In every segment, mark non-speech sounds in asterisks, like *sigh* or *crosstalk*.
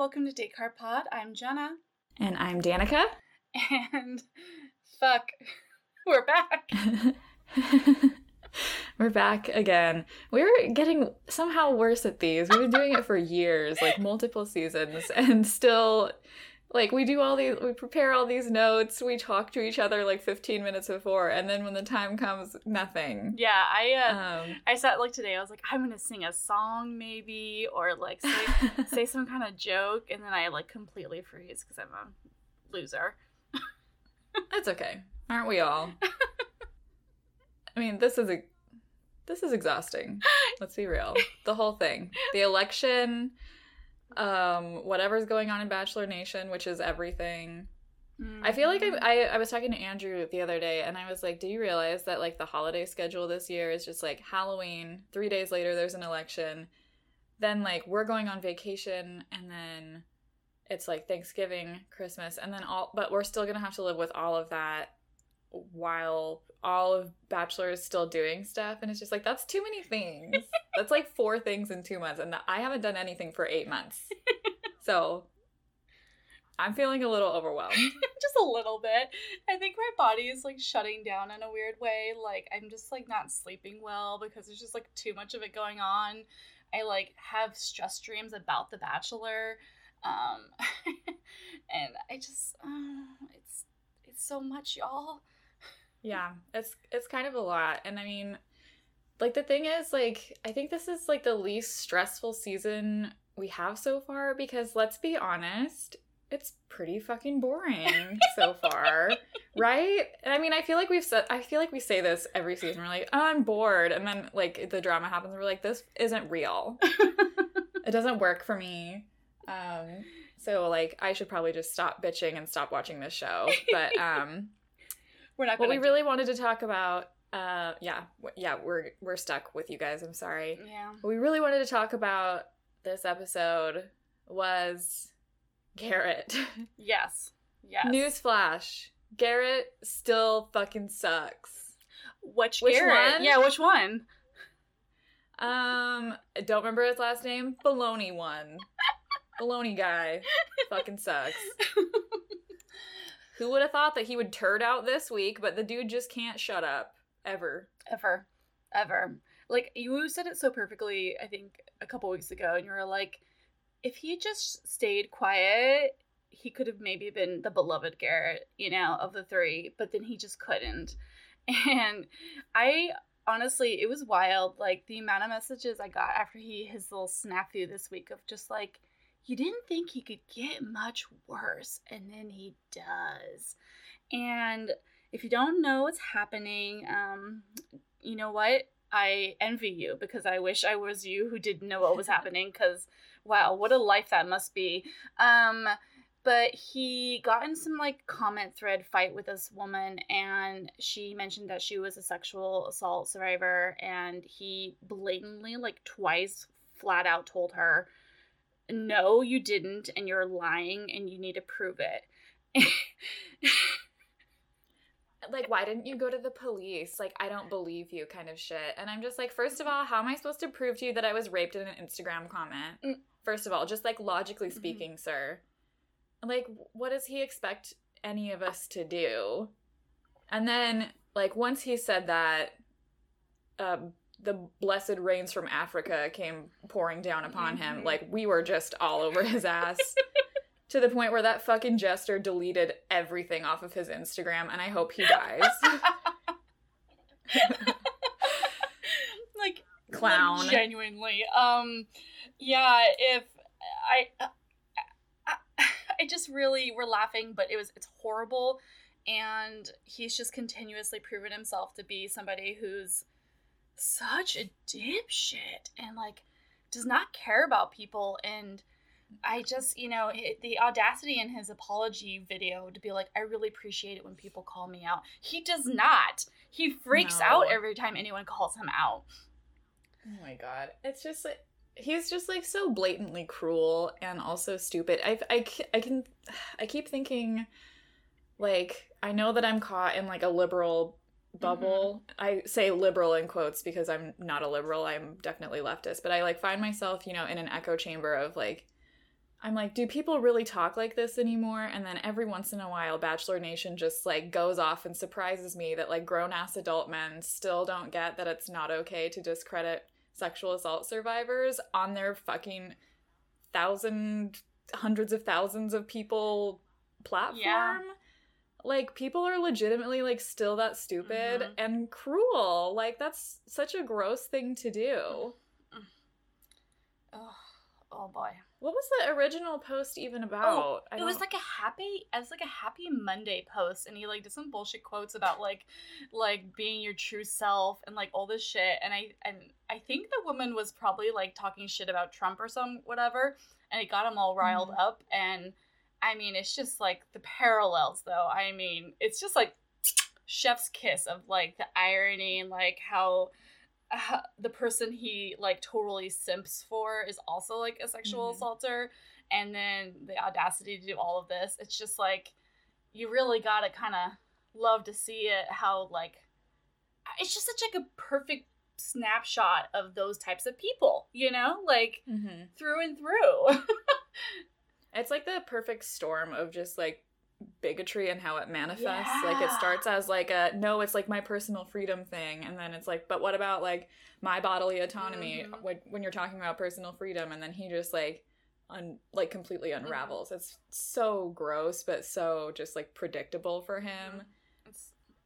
welcome to Date Card Pod. I'm Jenna. And I'm Danica. *laughs* And fuck, *laughs* we're back. *laughs* we're back again. We're getting somehow worse at these. We've been doing it for years, like multiple seasons, and still like we do all these we prepare all these notes we talk to each other like 15 minutes before and then when the time comes nothing. Yeah i uh, um, i sat like today i was like i'm gonna sing a song maybe or like say, *laughs* say some kind of joke and then i like completely freeze because i'm a loser. *laughs* That's okay. Aren't we all? *laughs* I mean this is a this is exhausting. Let's be real. The whole thing. The election um whatever's going on in bachelor nation which is everything mm-hmm. i feel like I, mm-hmm. I i was talking to andrew the other day and i was like do you realize that like the holiday schedule this year is just like halloween three days later there's an election then like we're going on vacation and then it's like thanksgiving christmas and then all but we're still gonna have to live with all of that while all of Bachelor is still doing stuff. And it's just like, that's too many things. *laughs* that's like four things in two months. And I haven't done anything for eight months. *laughs* so I'm feeling a little overwhelmed. *laughs* just a little bit. I think my body is like shutting down in a weird way. Like I'm just like not sleeping well because there's just like too much of it going on. I like have stress dreams about the bachelor. Um and I just uh, it's it's so much y'all. Yeah, it's it's kind of a lot. And I mean, like the thing is like I think this is like the least stressful season we have so far because let's be honest, it's pretty fucking boring *laughs* so far, right? And I mean, I feel like we've said I feel like we say this every season. We're like, "Oh, I'm bored." And then like the drama happens, we're like, "This isn't real." *laughs* it doesn't work for me. Um so like I should probably just stop bitching and stop watching this show. But um we're not. What we really wanted to talk about. Uh, yeah, yeah, we're we're stuck with you guys. I'm sorry. Yeah. What we really wanted to talk about this episode was Garrett. *laughs* Yes. Yes. Newsflash: Garrett still fucking sucks. Which, which Garrett? One? Yeah, which one? Um, I don't remember his last name. Baloney one. *laughs* Baloney guy. fucking sucks. *laughs* Who would have thought that he would turd out this week, but the dude just can't shut up. Ever. Ever. Ever. Like, you said it so perfectly, I think, a couple weeks ago, and you were like, if he just stayed quiet, he could have maybe been the beloved Garrett, you know, of the three, but then he just couldn't. And I honestly, it was wild. Like, the amount of messages I got after he, his little snafu this week of just like, you didn't think he could get much worse, and then he does. And if you don't know what's happening, um, you know what? I envy you because I wish I was you who didn't know what was *laughs* happening. Because wow, what a life that must be. Um, but he got in some like comment thread fight with this woman and she mentioned that she was a sexual assault survivor and he blatantly like twice flat out told her no, you didn't, and you're lying, and you need to prove it. *laughs* like, why didn't you go to the police? Like, I don't believe you, kind of shit. And I'm just like, first of all, how am I supposed to prove to you that I was raped in an Instagram comment? Mm. First of all, just like logically mm-hmm. speaking, mm-hmm. sir. Like, what does he expect any of us to do? And then, like, once he said that, um, the blessed rains from Africa came pouring down upon mm-hmm. him. Like we were just all over his ass. *laughs* to the point where that fucking jester deleted everything off of his Instagram and I hope he dies. *laughs* like clown. Like, genuinely. Um yeah, if I, I I just really were laughing, but it was it's horrible and he's just continuously proven himself to be somebody who's such a dipshit and like does not care about people and I just, you know, the audacity in his apology video to be like, I really appreciate it when people call me out. He does not. He freaks no. out every time anyone calls him out. Oh my god. It's just like, he's just like so blatantly cruel and also stupid. I, I, I can, I keep thinking, like, I know that I'm caught in like a liberal bubble. Mm-hmm. I say liberal in quotes because I'm not a liberal. I'm definitely leftist, but I like find myself, you know, in an echo chamber of like I'm like, do people really talk like this anymore? And then every once in a while, Bachelor Nation just like goes off and surprises me that like grown ass adult men still don't get that it's not okay to discredit sexual assault survivors on their fucking thousand, hundreds of thousands of people platform. Yeah. Like people are legitimately like still that stupid Mhm. and cruel. Like that's such a gross thing to do. *sighs* Oh, oh boy. What was the original post even about? I It was like a happy it was like a happy Monday post and he like did some bullshit quotes about like like being your true self and like all this shit and I and I think the woman was probably like talking shit about Trump or some whatever and it got him all riled Mhm. up and I mean it's just like the parallels though. I mean, it's just like chef's kiss of like the irony and like how uh, the person he like totally simps for is also like a sexual Mhm. assaulter and then the audacity to do all of this it's just like you really gotta kind of love to see it how like it's just such like a perfect snapshot of those types of people you know like Mhm. through and through *laughs* It's like the perfect storm of just like bigotry and how it manifests. Like it starts as like a no, it's like my personal freedom thing, and then it's like, but what about like my bodily autonomy Mhm. when, when you're talking about personal freedom? And then he just like un like completely Mm-hmm. unravels. It's so gross, but so just like predictable for him. it's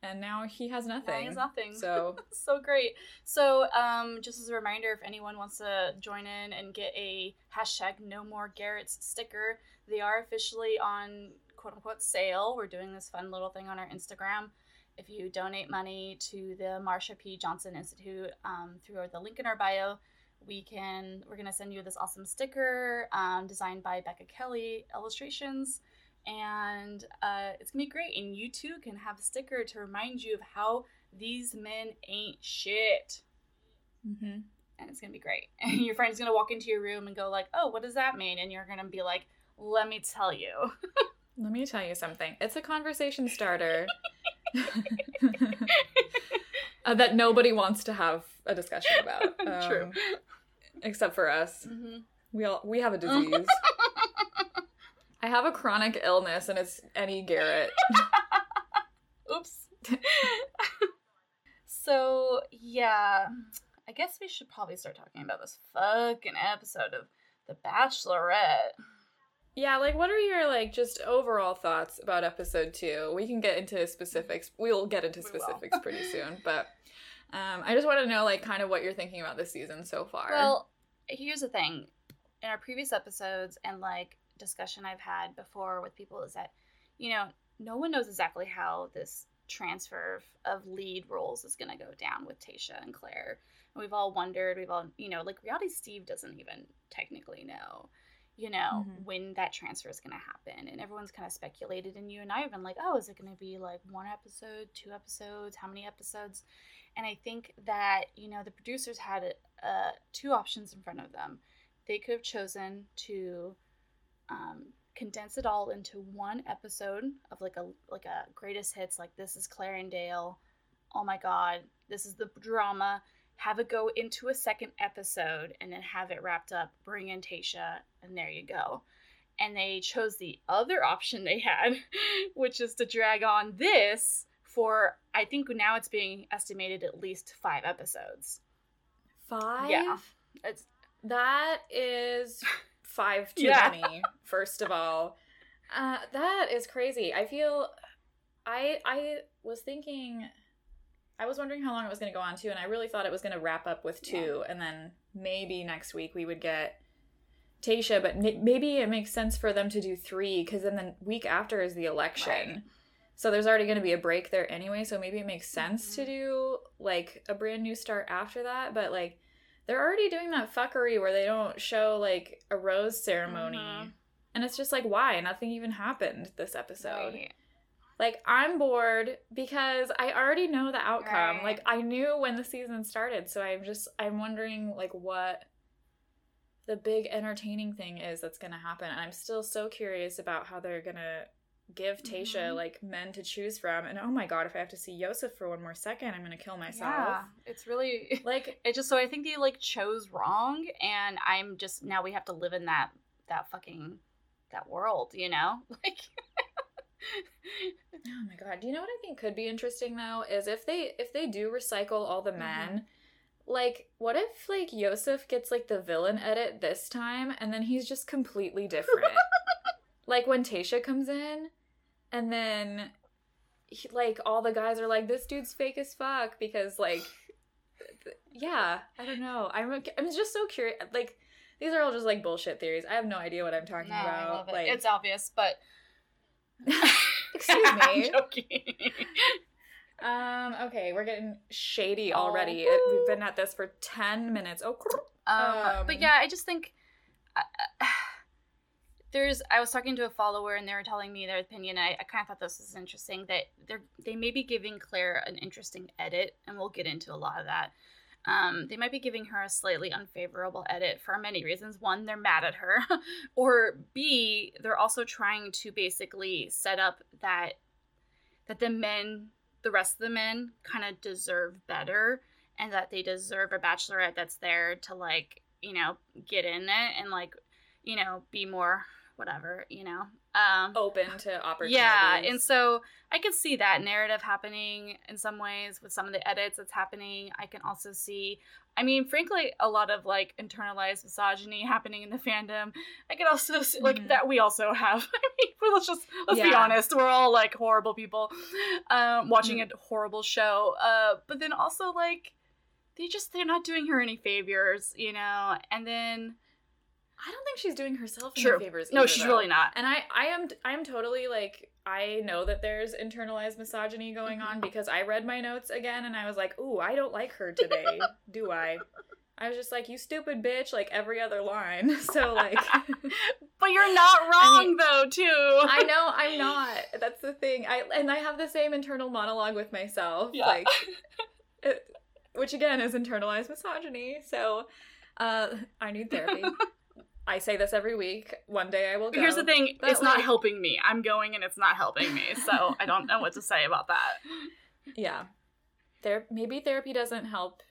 And now he has now nothing. he has nothing So *laughs* so great. So, um, just as a reminder, if anyone wants to join in and get a hashtag No More Garrett's sticker, they are officially on quote unquote sale. We're doing this fun little thing on our Instagram. If you donate money to the Marsha P. Johnson Institute um, through the link in our bio, we can we're gonna send you this awesome sticker um, designed by Becca Kelly Illustrations and uh, it's gonna be great. And you too can have a sticker to remind you of how these men ain't shit. Mhm. And it's gonna be great. *laughs* And your friend's gonna walk into your room and go like, "Oh, what does that mean?" And you're gonna be like, "Let me tell you." *laughs* let me tell you something. It's a conversation starter. *laughs* uh, that nobody wants to have a discussion about. True. um, Except for us. hmm We all we have a disease. I have a chronic illness and it's Eddie Garrett. *laughs* Oops. *laughs* so yeah, I guess we should probably start talking about this fucking episode of The Bachelorette. Yeah, like what are your like just overall thoughts about episode 2? We can get into specifics. We'll get into specifics pretty *laughs* soon, but um I just want to know like kind of what you're thinking about this season so far. Well, here's the thing. In our previous episodes and like discussion I've had before with people is that, you know, no one knows exactly how this transfer of, of lead roles is going to go down with Tayshia and Clare. And we've all wondered, we've all, you know, like reality Steve doesn't even technically know, you know, Mhm. when that transfer is going to happen. And everyone's kind of speculated. And you and I have been like, oh, is it going to be like one episode, two episodes, how many episodes? And I think that, you know, the producers had uh, two options in front of them. They could have chosen to um, condense it all into one episode of like a like a greatest hits, like this is Clare and Dale. Oh my God, this is the drama. Have it go into a second episode and then have it wrapped up. Bring in Tayshia, and there you go. And they chose the other option they had, *laughs* which is to drag on this for I think now it's being estimated at least five episodes. 5? Yeah. It's That is *laughs* five too Yeah. many, first of all. Uh, that is crazy. I feel I I was thinking I was wondering how long it was gonna go on to, and I really thought it was gonna wrap up with two, and then maybe next week we would get Tayshia, but n- maybe it makes sense for them to do three, because then the week after is the election. Right. So there's already going to be a break there anyway, so maybe it makes sense to Mhm. do like a brand new start after that, but like they're already doing that fuckery where they don't show like a rose ceremony. Mhm. And it's just like why? Nothing even happened this episode. right. Like I'm bored because I already know the outcome. Right. Like I knew when the season started, so I'm just I'm wondering like what the big entertaining thing is that's going to happen. And I'm still so curious about how they're going to give Tayshia Mhm. like men to choose from. And oh my god, if I have to see Yosef for one more second, I'm going to kill myself. Yeah, it's really *laughs* Like it just so I think they like chose wrong and I'm just now we have to live in that that fucking that world, you know? *laughs* Like Oh my god. Do you know what I think could be interesting though? Is if they if they do recycle all the Mhm. men, like what if like Yosef gets like the villain edit this time and then he's just completely different? *laughs* like when Tayshia comes in and then he, like all the guys are like this dude's fake as fuck because like th- yeah, I don't know. I'm I'm just so curious like these are all just like bullshit theories. I have no idea what I'm talking no, about. I love it. Like it's obvious, but *laughs* *laughs* Excuse I'm me. joking. Um, okay, we're getting shady Oh, already. It, we've been at this for 10 minutes. Oh. Um, Um, but yeah, I just think uh, there's. I was talking to a follower, and they were telling me their opinion. I, I kind of thought this was interesting that they're they may be giving Clare an interesting edit, and we'll get into a lot of that. Um, they might be giving her a slightly unfavorable edit for many reasons. One, they're mad at her, *laughs* or B, they're also trying to basically set up that that the men, the rest of the men, kind of deserve better, and that they deserve a bachelorette that's there to like you know get in it and like you know be more whatever you know um Open to opportunities. yeah, and so I could see that narrative happening in some ways with some of the edits that's happening. I can also see, I mean, frankly, a lot of like internalized misogyny *laughs* happening in the fandom. I could also see, like Mhm. that we also have. *laughs* I mean, *laughs* let's just let's be honest, we're all like horrible people, um, watching a horrible show. Uh, but then also like they just they're not doing her any favors, you know. And then I don't think she's doing herself any true, favors. no, either, she's though. really not. And I, I am, I am totally like, I know that there's internalized misogyny going on Mhm. because I read my notes again and I was like, ooh, I don't like her today, *laughs* do I? I was just like, you stupid bitch, like every other line. *laughs* So like, *laughs* But you're not wrong mean, though, too. I know I'm not. That's the thing. I and I have the same internal monologue with myself, Yeah. like, it, which again is internalized misogyny. So, uh, I need therapy. I say this every week. One day I will go. Here's the thing, it's not helping me. I'm going and it's not helping me. So *laughs* I don't know what to say about that. Yeah, there. Maybe therapy doesn't help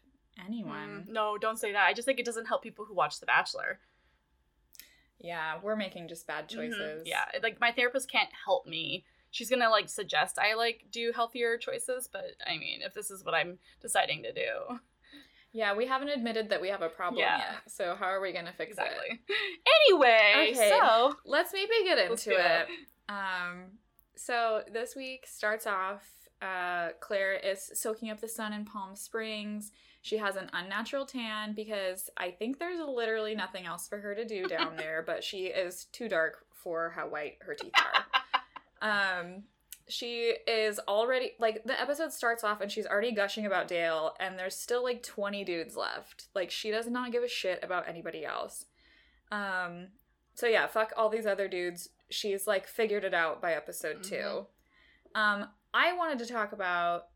anyone. Mm, no, don't say that. I just think it doesn't help people who watch The Bachelor. Yeah, we're making just bad Mhm. choices. Yeah, like my therapist can't help me. She's gonna like suggest I like do healthier choices, but I mean, if this is what I'm deciding to do, Yeah, we haven't admitted that we have a problem Yeah. yet. So how are we gonna fix it? exactly. *laughs* Anyway, Okay. so let's maybe get into it. it. Um, so this week starts off. Uh, Clare is soaking up the sun in Palm Springs. She has an unnatural tan because I think there's literally nothing else for her to do down *laughs* there, but she is too dark for how white her teeth are. *laughs* um, she is already like the episode starts off and she's already gushing about Dale, and there's still like 20 dudes left. Like she does not give a shit about anybody else. Um, so yeah, fuck all these other dudes. She's like figured it out by episode 2 Mhm. Um, I wanted to talk about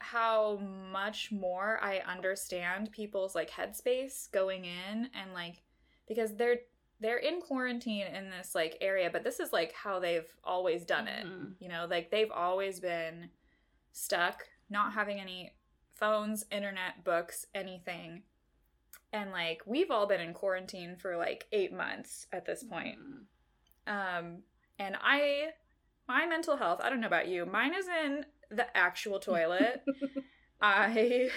how much more I understand people's like headspace going in and like because they're they're in quarantine in this like area, but this is like how they've always done it. Mhm. You know, like they've always been stuck, not having any phones, internet, books, anything. And like we've all been in quarantine for like 8 months at this point. Mhm. Um, and I, my mental health, I don't know about you, mine is in the actual toilet. *laughs* I,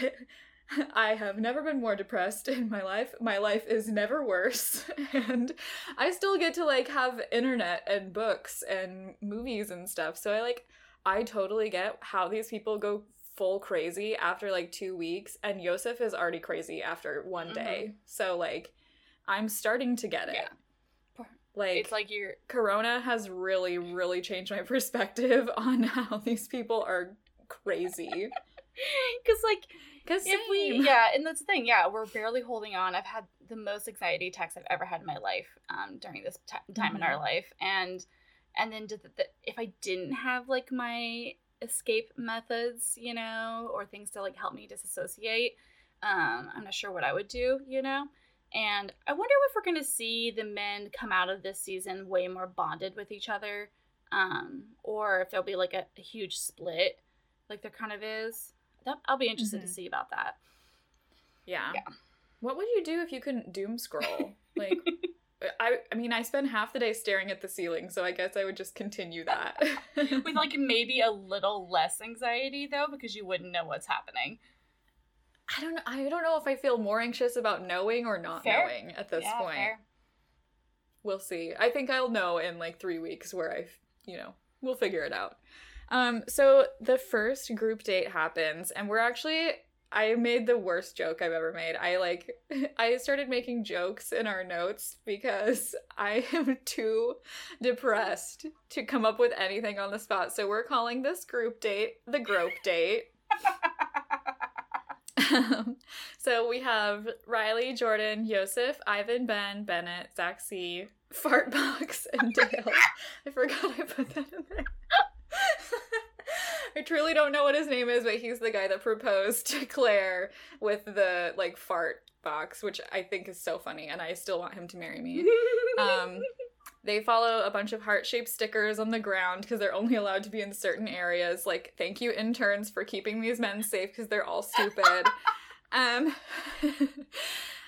*laughs* I have never been more depressed in my life. My life is never worse. *laughs* And I still get to like have internet and books and movies and stuff. So I like, I totally get how these people go full crazy after like two weeks. And Yosef is already crazy after one mm-hmm. day. So like, I'm starting to get it. Yeah. Like, it's like you're Corona has really, really changed my *laughs* perspective on how these people are crazy. because like Because if we yeah and that's the thing yeah we're barely holding on. I've had the most anxiety attacks i've ever had in my life um, during this ti time in our life and and then did the, the, if i didn't have like my escape methods you know or things to like help me disassociate um, i'm not sure what i would do you know? And i wonder if we're going to see the men come out of this season way more bonded with each other um, or if there'll be like a, a huge split like there kind of is that, i'll be interested Mhm. to see about that yeah. Yeah. What would you do if you couldn't doom scroll? *laughs* Like, I I mean I spend half the day staring at the ceiling, so I guess I would just continue that. *laughs* With like maybe a little less anxiety though, because you wouldn't know what's happening. I don't know. I don't know if I feel more anxious about knowing or not Fair. knowing at this yeah, point. fair. We'll see. I think I'll know in like three weeks where I, you know, we'll figure it out. Um, so the first group date happens, and we're actually. I made the worst joke I've ever made. I like *laughs* I started making jokes in our notes because *laughs* I am too depressed to come up with anything on the spot. So we're calling this group date the grope date. Um, *laughs* so we have Riley, Jordan, Yosef, Ivan, Ben, Bennett, C, Fartbox, and Dale. I forgot I put that I don't know what his name is, but he's the guy that proposed *laughs* to Clare with the like fart box, which I think is so funny, and I still want him to marry me. Um, *laughs* they follow a bunch of heart shaped stickers on the ground because they're only allowed to be in certain areas. Like, thank you, interns, for keeping these men safe because they're all stupid. *laughs* um,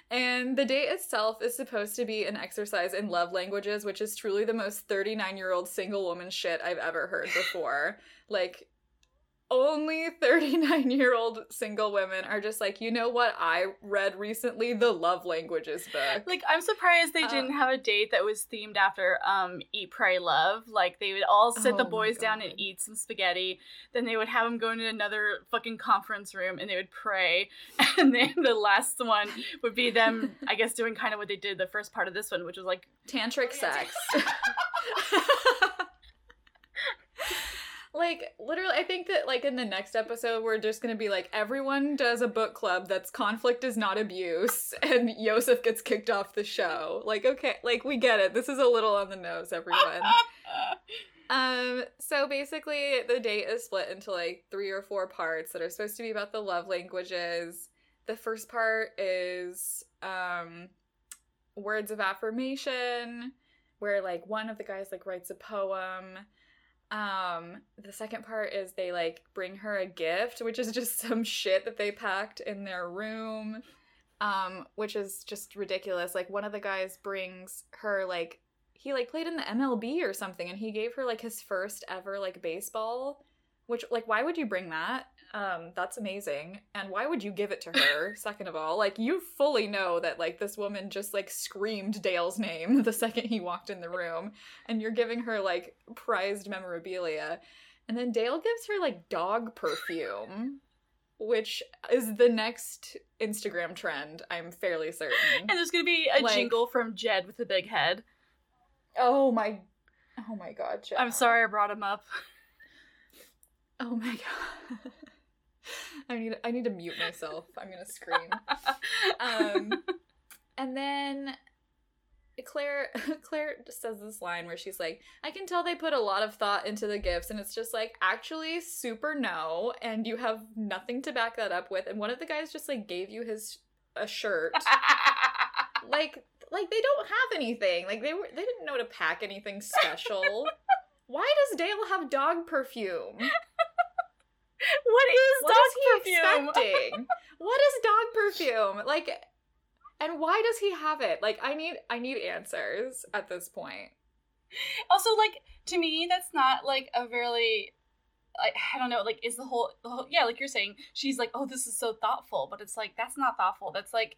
and the date itself is supposed to be an exercise in love languages, which is truly the most 39 year old single woman shit I've ever heard before. like, only *laughs* 39 year old single women are just like, you know what? I read recently the love languages book. Like I'm surprised they Uh, didn't have a date that was themed after um Eat Pray Love. Like they would all sit Oh the boys down and eat some spaghetti. Then they would have them go into another fucking conference room and they would pray. *laughs* And then the last one would be them, *laughs* I guess, doing kind of what they did the first part of this one, which was like tantric Oh, sex. Like literally I think that like in the next episode we're just to be like everyone does a book club that's conflict is not abuse *laughs* and Yosef gets kicked off the show. Like okay, like we get it. This is a little on the nose everyone. *laughs* Um, so basically the date is split into like three or four parts that are supposed to be about the love languages. The first part is um words of affirmation, where like one of the guys like writes a poem. Um, the second part is they like bring her a gift, which is just *laughs* some shit that they packed in their room. Um, which is just ridiculous. Like one of the guys brings her like he like played in the MLB or something and he gave her like his first ever like baseball which like why would you bring that um that's amazing and why would you give it to her *laughs* second of all like you fully know that like this woman just like screamed Dale's name *laughs* the second he walked in the room and you're giving her like prized memorabilia and then Dale gives her like dog perfume which is the next Instagram trend I'm fairly certain and there's gonna be a Like- jingle from Jed with a big head. Oh my Oh my god, Jeff. I'm sorry I brought him up. Oh my god. *laughs* *laughs* I need I need to mute myself. I'm gonna scream. Um *laughs* and then Clare *laughs* Clare says this line where she's like, I can tell they put a lot of thought into the gifts, and it's just like actually super no, and you have nothing to back that up with. And one of the guys just like gave you his a shirt. like like they don't have anything. Like they were they didn't know to pack anything special. Why does Dale have dog perfume? What is What dog is perfume? *laughs* expecting? what is dog perfume? Like and why does he have it? Like I need I need answers at this point. also like to me that's not like a really like i don't know like is the whole, the whole yeah like you're saying she's like oh this is so thoughtful but it's like that's not thoughtful that's like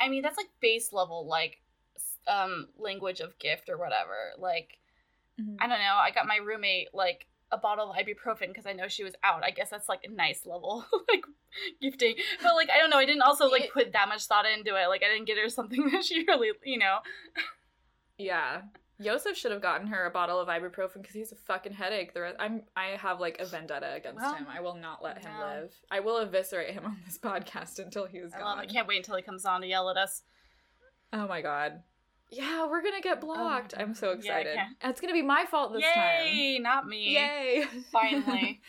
i mean that's like base level like um language of gift or whatever like i don't know i got my roommate like a bottle of ibuprofen because i know she was out i guess that's like a nice level *laughs* like gifting but like i don't know i didn't also like put that much thought into it like i didn't get her *laughs* something that she really you know Yeah. Yosef should have gotten her a bottle of ibuprofen because he's a fucking headache. The rest, I'm I have like a vendetta against Well, him. I will not let him no. live. I will eviscerate him on this *laughs* podcast until he is i gone. I can't wait until he comes on to yell at us Oh my god. Yeah, we're gonna get blocked. I'm so Oh Yeah, excited. it's gonna be my fault this time. Yay, not me. Yay! Finally.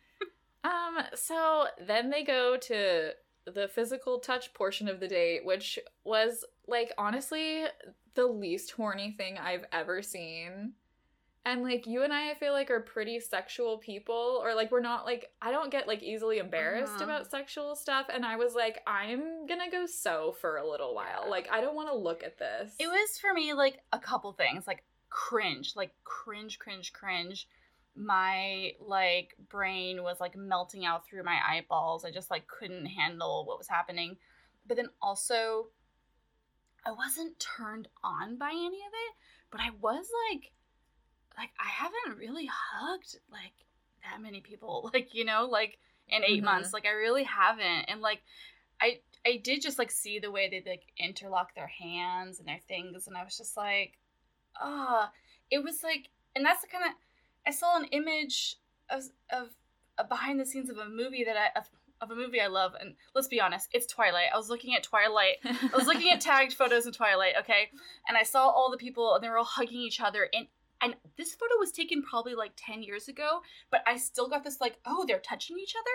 *laughs* um, so then they go to the physical touch portion of the date, which was like honestly the least horny thing I've ever seen. And like you and I, I feel like are pretty sexual people, or like we're not like I don't get like easily embarrassed Uh-huh. about sexual stuff. And I was like, I'm gonna go sew for a little while. Like I don't want to look at this. It was for me like a couple things, like cringe, like cringe, cringe, cringe. My like brain was like melting out through my eyeballs. I just like couldn't handle what was happening. But then also I wasn't turned on by any of it, but I was like like I haven't really hugged like that many people, *laughs* like, you know, like in 8 Mhm. months. Like I really haven't. And like I I did just like see the way they like interlock their hands and their things, and I was just like, ah, it was like, and that's the kind of I saw an image of of a behind the scenes of a movie that I of, of a movie I love, and let's be honest, it's Twilight. I was looking at Twilight. I was looking at *laughs* tagged photos of Twilight, okay, and I saw all the people, and they were all hugging each other, and and this photo was taken probably like ten years ago, but I still got this like, oh, they're touching each other.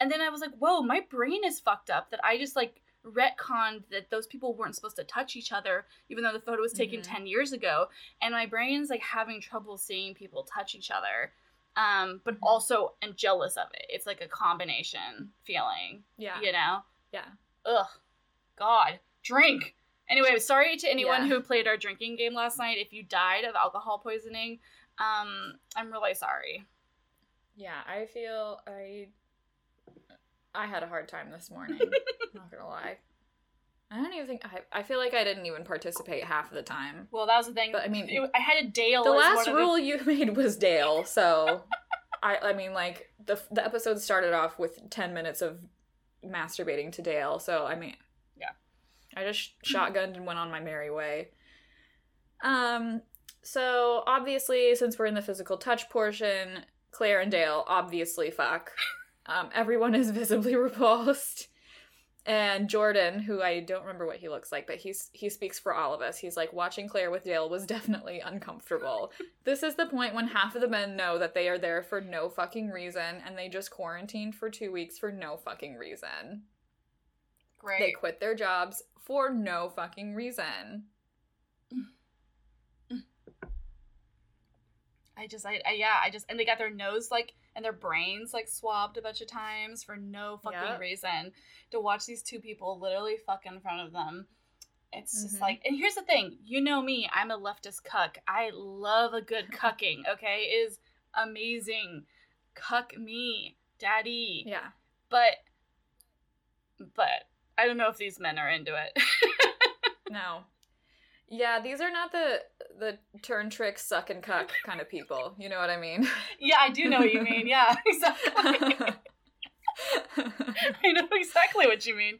And then I was like, whoa, my brain is fucked up that I just like retconned that those people weren't supposed to touch each other, even though the photo was taken Mhm. 10 years ago. And my brain's like having trouble seeing people touch each other. Um, but Mhm. also am jealous of it. It's like a combination feeling, yeah. you know? Yeah. Ugh. God. Drink. Anyway, sorry to anyone Yeah. who played our drinking game last night. If you died of alcohol poisoning, um, I'm really sorry. Yeah, I feel I I had a hard time this morning. *laughs* not gonna lie. I don't even think I. I feel like I didn't even participate half of the time. Well, that was the thing. But, I mean, It- I had a Dale. The last rule you *laughs* made was Dale, so I. I mean, like the the episode started off with ten minutes of masturbating to Dale, so I mean. I just *clears throat* shotgunned and went on my merry way. Um. So obviously, since we're in the physical touch portion, Clare and Dale obviously fuck. Um, everyone is *laughs* visibly repulsed. And Jordan, who I don't remember what he looks like, but he's he speaks for all of us. He's like watching Clare with Dale was *laughs* definitely uncomfortable. this is the point when half of the men know that they are there for no fucking reason and they just quarantined for 2 weeks for no fucking reason. Great. They quit their jobs for no fucking reason. *sighs* I just, I, I, yeah, I just, and they got their nose like, and their brains like swabbed a bunch of times for no fucking Yep. reason. To watch these two people literally fuck in front of them. It's just Mhm. like, and here's the thing you know me, I'm a leftist cuck. I love a good *laughs* cucking, okay? It is amazing. Cuck me, daddy. Yeah. But, but, I don't know if these men are into it. *laughs* No. Yeah, these are not the the turn trick suck and cuck kind of people. You know what I mean? yeah, I do know what you mean. Yeah, *laughs* exactly. *laughs* I know exactly what you mean.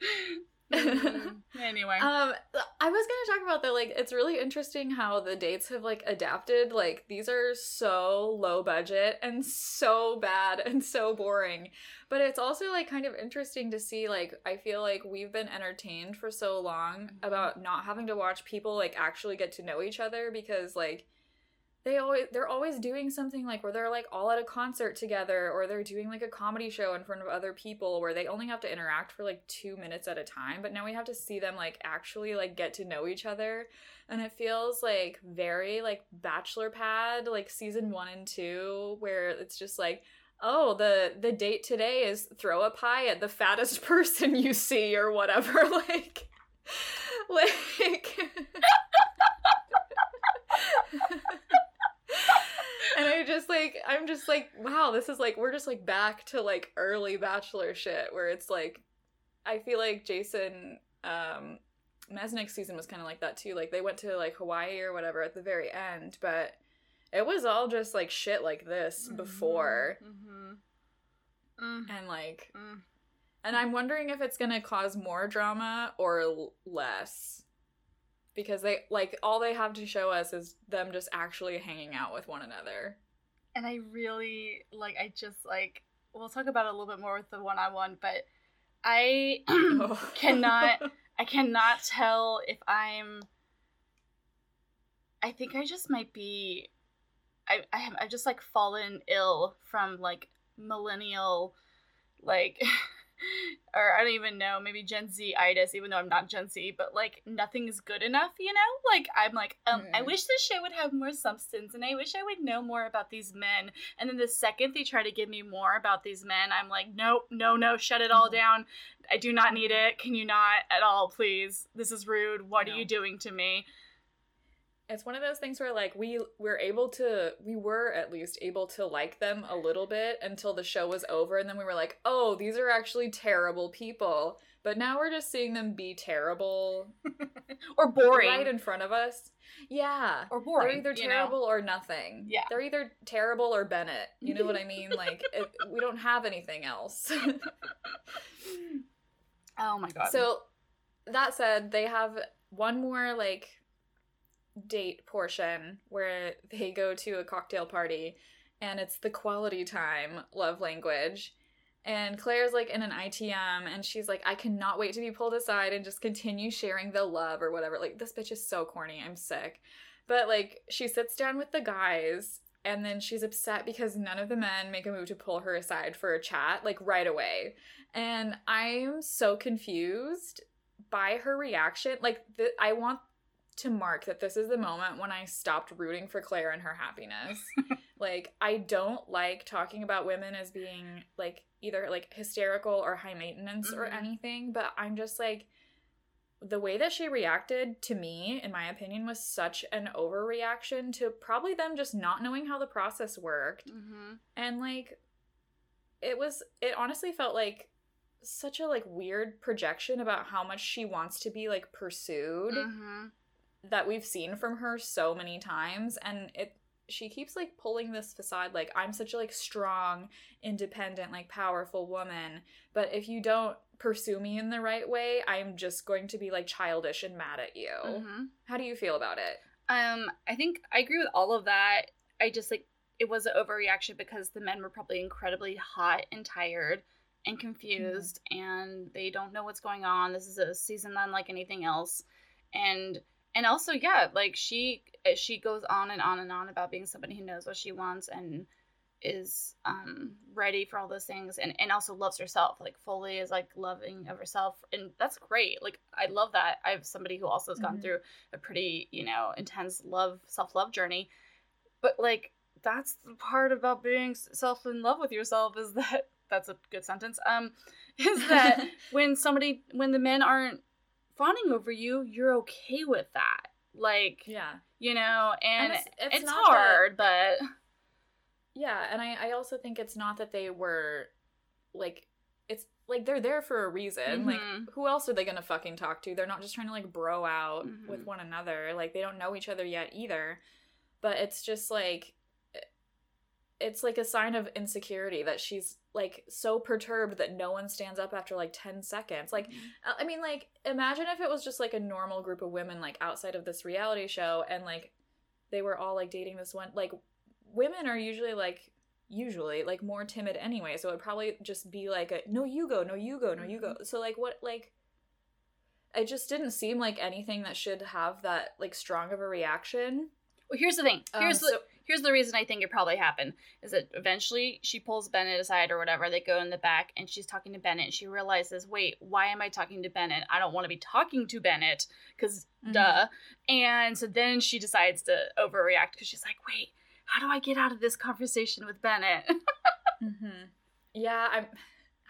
*laughs* Anyway. Um, I was gonna talk about that. Like, it's really interesting how the dates have like adapted. Like, these are so low budget and so bad and so boring. But it's also like kind of interesting to see. Like, I feel like we've been entertained for so long Mhm. about not having to watch people like actually get to know each other because like they always they're always doing something like where they're like all at a concert together or they're doing like a comedy show in front of other people where they only have to interact for like 2 minutes at a time but now we have to see them like actually like get to know each other. And it feels like very like bachelor pad like season 1 and 2 where it's just like oh the the date today is throw a pie at the fattest *laughs* person you see or whatever *laughs* like like *laughs* and I just like I'm just like wow this is like we're just like back to like early bachelor shit where it's like I feel like Jason um Mesnick's season was kind of like that too like they went to like Hawaii or whatever at the very end but it was all just like shit like this before Mhm. Mm, and like mm. and I'm wondering if it's gonna cause more drama or l- less. Because they like all they have to show us is them just actually hanging out with one another. And I really like. I just like. We'll talk about it a little bit more with the one-on-one, but I oh. *clears throat* cannot. *laughs* I cannot tell if I'm. I think I just might be. I I have I've just like fallen ill from like millennial, like *laughs* *laughs* or I don't even know, maybe Gen Z itis, even though I'm not Gen Z, but like nothing is good enough, you know? Like I'm like, um, mm. I wish this show would have more substance and I wish I would know more about these men. And then the second they try to give me more about these men, I'm like, nope, no, no, shut it all mm. down. I do not need it. Can you not at all, please? This is rude. What no. are you doing to me? It's one of those things where like we were able to we were at least able to like them a little bit until the show was over and then we were like oh these are actually terrible people. But now we're just seeing them be terrible *laughs* or boring. right in front of us. Yeah. Or boring they're either terrible know? or nothing. Yeah. They're either terrible or bennett. You know what i mean? *laughs* Like it, we don't have anything else. *laughs* Oh my god. So that said they have one more like date portion where they go to a cocktail party and it's the quality time love language. And Clare's like in an ITM and she's like, I cannot wait to be pulled aside and just continue sharing the love or whatever. Like, this bitch is so corny. I'm sick. But like, she sits down with the guys and then she's upset because none of the men make a move to pull her aside for a chat, like right away. And I'm so confused by her reaction. Like, the, I want to mark that this is the moment when I stopped rooting for Clare and her happiness. *laughs* like, I don't like talking about women as being like either like hysterical or high maintenance mm-hmm. or anything, but I'm just like the way that she reacted to me, in my opinion, was such an overreaction to probably them just not knowing how the process worked. Mm-hmm. And like, it was, it honestly felt like such a like weird projection about how much she wants to be like pursued. Mm-hmm that we've seen from her so many times and it she keeps like pulling this facade like I'm such a like strong, independent, like powerful woman, but if you don't pursue me in the right way, I'm just going to be like childish and mad at you. Mm-hmm. How do you feel about it? Um, I think I agree with all of that. I just like it was an overreaction because the men were probably incredibly hot and tired and confused mm-hmm. and they don't know what's going on. This is a season unlike anything else. And and also yeah like she she goes on and on and on about being somebody who knows what she wants and is um ready for all those things and and also loves herself like fully is like loving of herself. And that's great. Like i love that. I have somebody who also has gone mm-hmm. through a pretty you know intense love self-love journey. But like that's the part about being self in love with yourself is that *laughs* that's a good sentence um is that *laughs* when somebody when the men aren't fawning over you, you're okay with that. Like, yeah, you know, and, and it's, it's, it's hard, that, but yeah, and I I also think it's not that they were like it's like they're there for a reason. Mm-hmm. Like, who else are they gonna fucking talk to? They're not just trying to like bro out mm-hmm. with one another. Like, they don't know each other yet either. But it's just like it's like a sign of insecurity that she's like so perturbed that no one stands up after like 10 seconds like mm-hmm. i mean like imagine if it was just like a normal group of women like outside of this reality show and like they were all like dating this one like women are usually like usually like more timid anyway so it would probably just be like a no you go no you go no you go mm-hmm. so like what like it just didn't seem like anything that should have that like strong of a reaction well here's the thing here's um, the here's the reason I think it probably happened is that eventually she pulls Bennett aside or whatever. They go in the back and she's talking to Bennett. And she realizes, wait, why am I talking to Bennett? I don't want to be talking to Bennett because mm-hmm. duh. And so then she decides to overreact because she's like, wait, how do I get out of this conversation with Bennett? *laughs* mm-hmm. Yeah, I'm.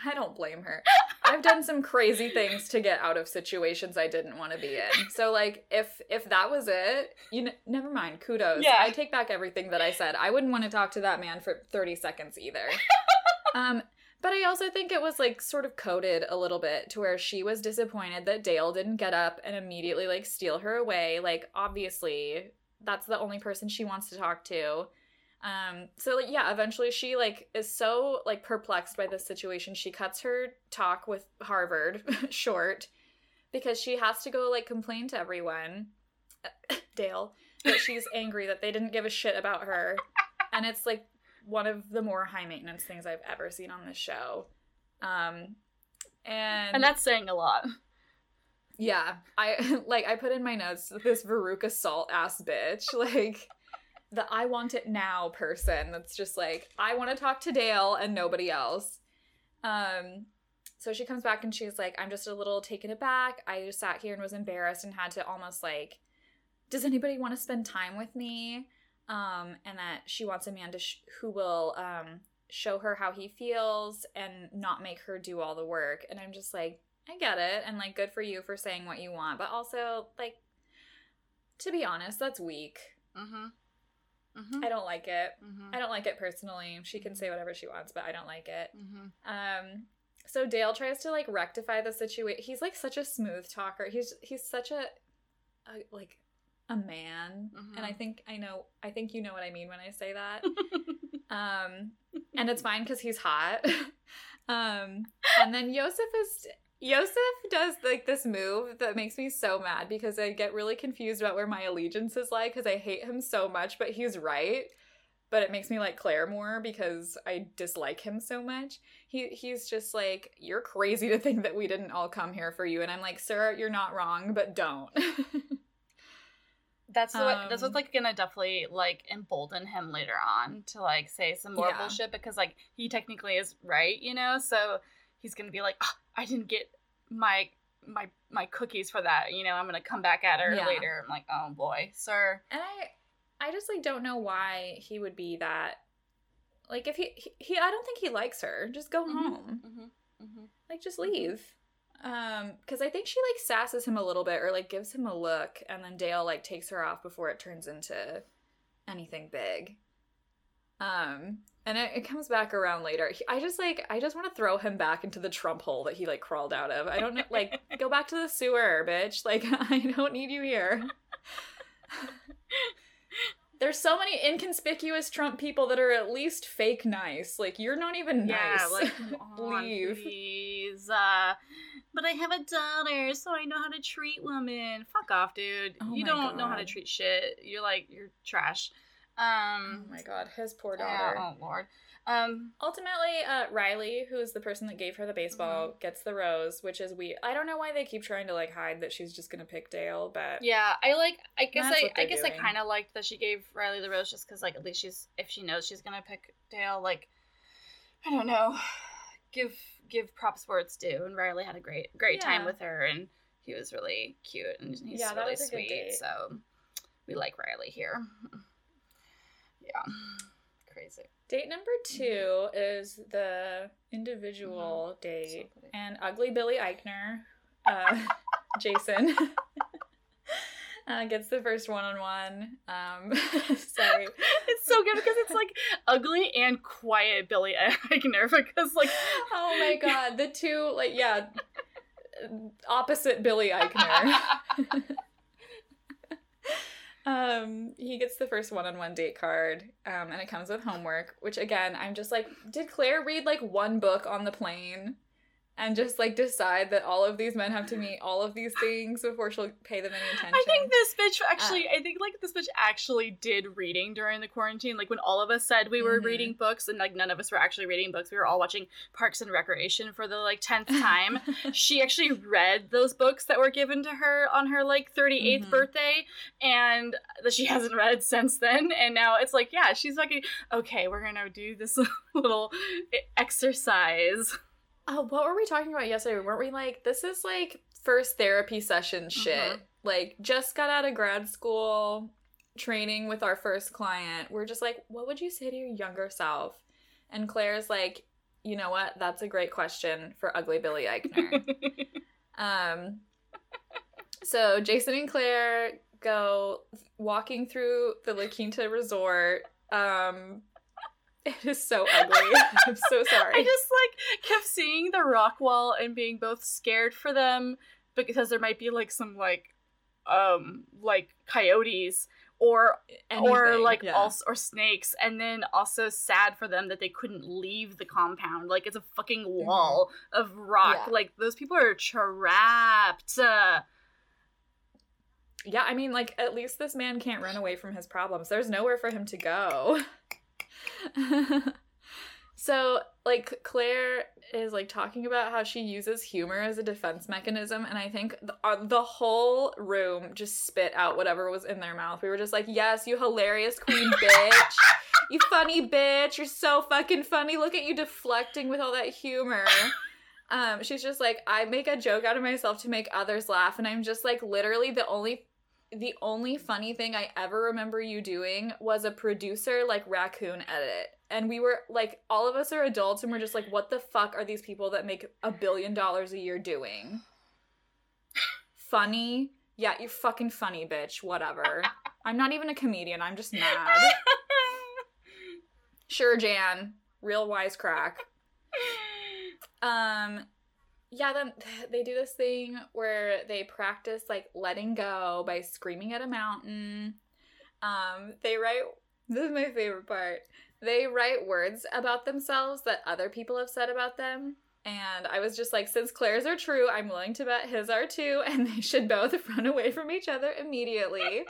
I don't blame her. I've done some crazy things to get out of situations I didn't want to be in. So like if if that was it, you know, never mind. Kudos. Yeah. I take back everything that I said. I wouldn't want to talk to that man for 30 seconds either. *laughs* um but I also think it was like sort of coded a little bit to where she was disappointed that Dale didn't get up and immediately like steal her away. Like obviously that's the only person she wants to talk to. Um, so like yeah, eventually she like is so like perplexed by this situation, she cuts her talk with Harvard *laughs* short because she has to go like complain to everyone, *laughs* Dale, that she's angry that they didn't give a shit about her, and it's like one of the more high maintenance things I've ever seen on this show. Um, and and that's saying a lot. Yeah, I *laughs* like I put in my notes this Veruca Salt ass bitch like the I want it now person that's just like, I want to talk to Dale and nobody else. Um so she comes back and she's like, I'm just a little taken aback. I just sat here and was embarrassed and had to almost like, does anybody want to spend time with me? Um, and that she wants a man to sh- who will um, show her how he feels and not make her do all the work. And I'm just like, I get it. And like, good for you for saying what you want. But also, like, to be honest, that's weak. Mm-hmm. Mm-hmm. I don't like it. Mm-hmm. I don't like it personally. She can say whatever she wants, but I don't like it. Mm-hmm. Um, so Dale tries to like rectify the situation. He's like such a smooth talker. He's he's such a, a like a man, Mhm. and I think I know. I think you know what I mean when I say that. *laughs* um, and it's fine because he's hot. *laughs* um, and then Yosef is. Yosef does like this move that makes me so mad because I get really confused about where my allegiance is like because I hate him so much, but he's right. But it makes me like Clare more because I dislike him so much. He he's just like, You're crazy to think that we didn't all come here for you. And I'm like, Sir, you're not wrong, but don't. That's what that's Um, what's like gonna definitely like embolden him later on to like say some more Yeah. bullshit because like he technically is right, you know. So he's gonna be like, "Ah, I didn't get my my my cookies for that, you know. I'm gonna come back at her Yeah. later. I'm like, oh boy, sir. and I I just like don't know why he would be that like if he he, he I don't think he likes her. Just go Mhm. home. Mm-hmm. Mm-hmm. Like just leave. Um, because I think she like sasses him a little bit or like gives him a look, and then Dale like takes her off before it turns into anything big. Um, and it, it comes back around later. He, I just like I just want to throw him back into the Trump hole that he like crawled out of. I don't know, like *laughs* go back to the sewer, bitch. Like *laughs* I don't need you here. *laughs* There's so many inconspicuous Trump people that are at least fake nice. Like you're not even nice. Yeah, like come on, Leave. please. Uh, but I have a daughter, so I know how to treat women. Fuck off, dude. Oh you don't know how to treat shit. You're like you're trash. Oh Um, my god, his poor yeah, daughter. oh lord. Um, Ultimately, uh, Riley, who is the person that gave her the baseball, Mm-hmm. gets the rose, which is we. I don't know why they keep trying to like hide that she's just gonna pick Dale, but yeah, I like. I guess I. I guess doing. I kind of liked that she gave Riley the rose just because, like, at least she's if she knows she's gonna pick Dale, like, I don't know, give give props where it's due. And Riley had a great great time with her, and he was really cute and he's Yeah, really was a good sweet. So we like Riley here. *laughs* Yeah, *sighs* crazy. date number two is the individual date, Mm-hmm. So and ugly Billy Eichner, uh, *laughs* Jason. *laughs* Uh, gets the first one-on-one. Um, *laughs* sorry, It's so good because it's like ugly and quiet Billy Eichner because like oh my god, the two like yeah, opposite Billy Eichner. Um, he gets the first one-on-one date card, um, and it comes with homework. Which again, I'm just like, did Clare read like one book on the plane? And just like decide that all of these men have to meet all of these things before she'll pay them any attention. I think this bitch actually, I think like this bitch actually did reading during the quarantine. Like when all of us said we were Mhm. reading books and like none of us were actually reading books, we were all watching Parks and Recreation for the like 10th *laughs* time. she actually read those books that were given to her on her like 38th Mhm. birthday and that she hasn't read since then. And now it's like, yeah, she's like, okay, we're gonna do this *laughs* little exercise. Oh, what were we talking about yesterday? Weren't we like, this is like first therapy session shit? Mhm. Like, just got out of grad school, training with our first client. We're just like, what would you say to your younger self? And Clare's like, you know what? That's a great question for Ugly Billy Eichner. *laughs* um, so Jason and Clare go walking through the La Quinta Resort. Um, *laughs* it is so ugly. *laughs* I'm so sorry. I just like kept seeing the rock wall and being both scared for them because there might be like some like um like coyotes or or like yeah. also or snakes and then also sad for them that they couldn't leave the compound like it's a fucking wall of rock Mm-hmm. Yeah. like those people are trapped uh, Yeah, I mean, like, at least this man can't run away from his problems. There's nowhere for him to go. *laughs* *laughs* so, like, Clare is, like, talking about how she uses humor as a defense mechanism, and I think the, uh, the whole room just spit out whatever was in their mouth. We were just like, yes, you hilarious queen *laughs* bitch. You funny bitch. You're so fucking funny. Look at you deflecting with all that humor. Um, she's just like, I make a joke out of myself to make others laugh, and I'm just like literally the only the only funny thing I ever remember you doing was a producer like raccoon edit. And we were like all of us are adults and we're just like, what the fuck are these people that make a billion dollars a year doing? funny? Yeah, you're fucking funny, bitch. Whatever. I'm not even a comedian, I'm just mad. sure, Jan. Real wisecrack. *laughs* Um, yeah, then *laughs* they do this thing where they practice like letting go by screaming at a mountain. Um, they write this is my favorite part. They write words about themselves that other people have said about them. And I was just like, since Clare's are true, I'm willing to bet his are too, *laughs* and they should both *laughs* run away from each other immediately.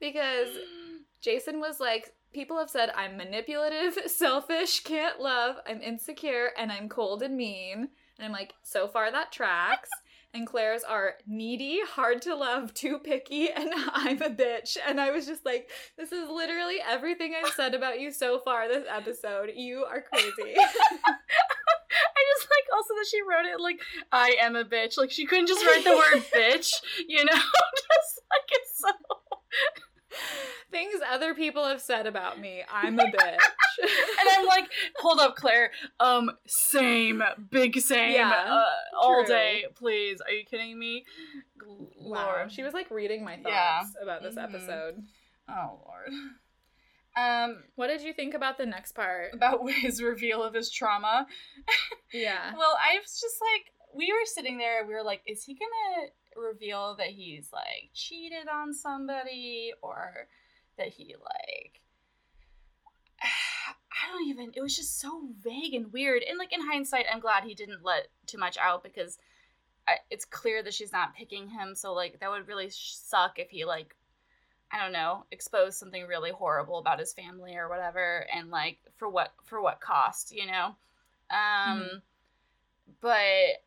because Jason was like, people have said I'm manipulative, selfish, can't love, I'm insecure, and I'm cold and mean. And I'm like, so far that tracks. *laughs* And Clare's are needy, hard to love, too picky, and *laughs* I'm a bitch. And I was just like, this is literally everything I've said about you so far this episode. You are crazy. *laughs* I just like also that she wrote it like I am a bitch. Like she couldn't just write the word bitch, you know? just like it's so things other people have said about me. I'm a *laughs* bitch. and I'm like, hold up, Clare. Um, same, big same, yeah, uh, all day, please. Are you kidding me? Lord, wow. she was like reading my thoughts yeah. about this mm-hmm. episode. Oh Lord. Um, what did you think about the next part? About *laughs* his reveal of his trauma. yeah. *laughs* well, I was just like, we were sitting there. We were like, is he gonna reveal that he's like cheated on somebody or that he like *sighs* I don't even it was just so vague and weird. And like in hindsight I'm glad he didn't let too much out because I, it's clear that she's not picking him. So like that would really suck if he like I don't know exposed something really horrible about his family or whatever and like for what for what cost you know? Um mm-hmm but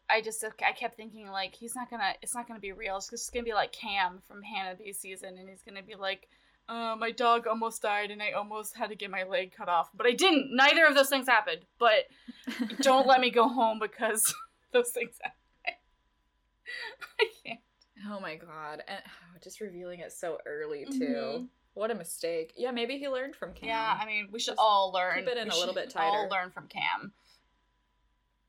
I just I kept thinking like he's not gonna it's not gonna be real. It's just gonna be like Cam from Hannah B season, and he's gonna be like, uh, my dog almost died, and I almost had to get my leg cut off, but I didn't. Neither of those things happened. But *laughs* don't let me go home because *laughs* those things happened. *laughs* I can't. Oh my god, and oh, just revealing it so early too. Mm-hmm. What a mistake. Yeah, maybe he learned from Cam. Yeah, I mean, we should just all learn. Keep it in we a little bit tighter. All learn from Cam.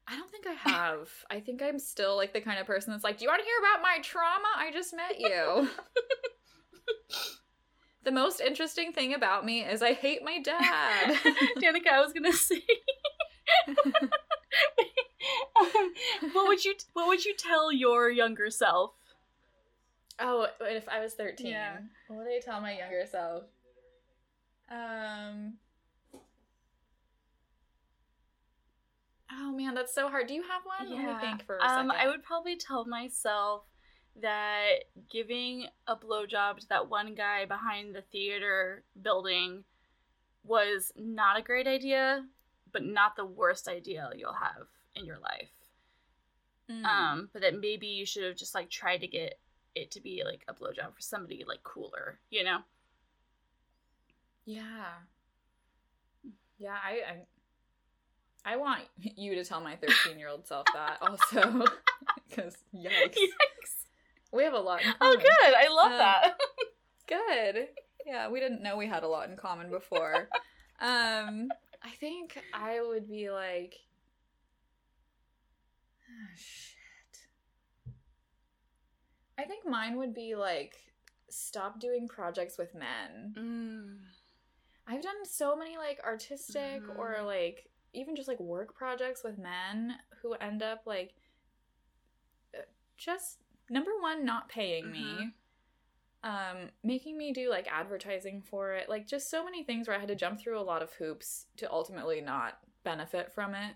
I don't think I have. *laughs* I think I'm still like the kind of person that's like, "Do you want to hear about my trauma? I just met you." *laughs* the most interesting thing about me is I hate my dad. *laughs* Danica, I was gonna say. um, what would you What would you tell your younger self? Oh, if I was thirteen, yeah. what would I tell my younger self? Um, Oh man, that's so hard. Do you have one? Yeah. Let me think for a um, second. I would probably tell myself that giving a blowjob to that one guy behind the theater building was not a great idea, but not the worst idea you'll have in your life. Mm. Um, but that maybe you should have just like tried to get it to be like a blowjob for somebody like cooler, you know? Yeah. Yeah, I, I I want *laughs* you to tell my 13 year old self that also. *laughs* Because, yikes. yikes. We have a lot in oh, common. Oh, good. I love um, that. *laughs* good. Yeah, we didn't know we had a lot in common before. um, I think I would be like, oh, shit. I think mine would be like, stop doing projects with men. Mm. I've done so many like artistic mm. or like even just like work projects with men who end up like uh, just number one not paying mm-hmm. me um making me do like advertising for it like just so many things where i had to jump through a lot of hoops to ultimately not benefit from it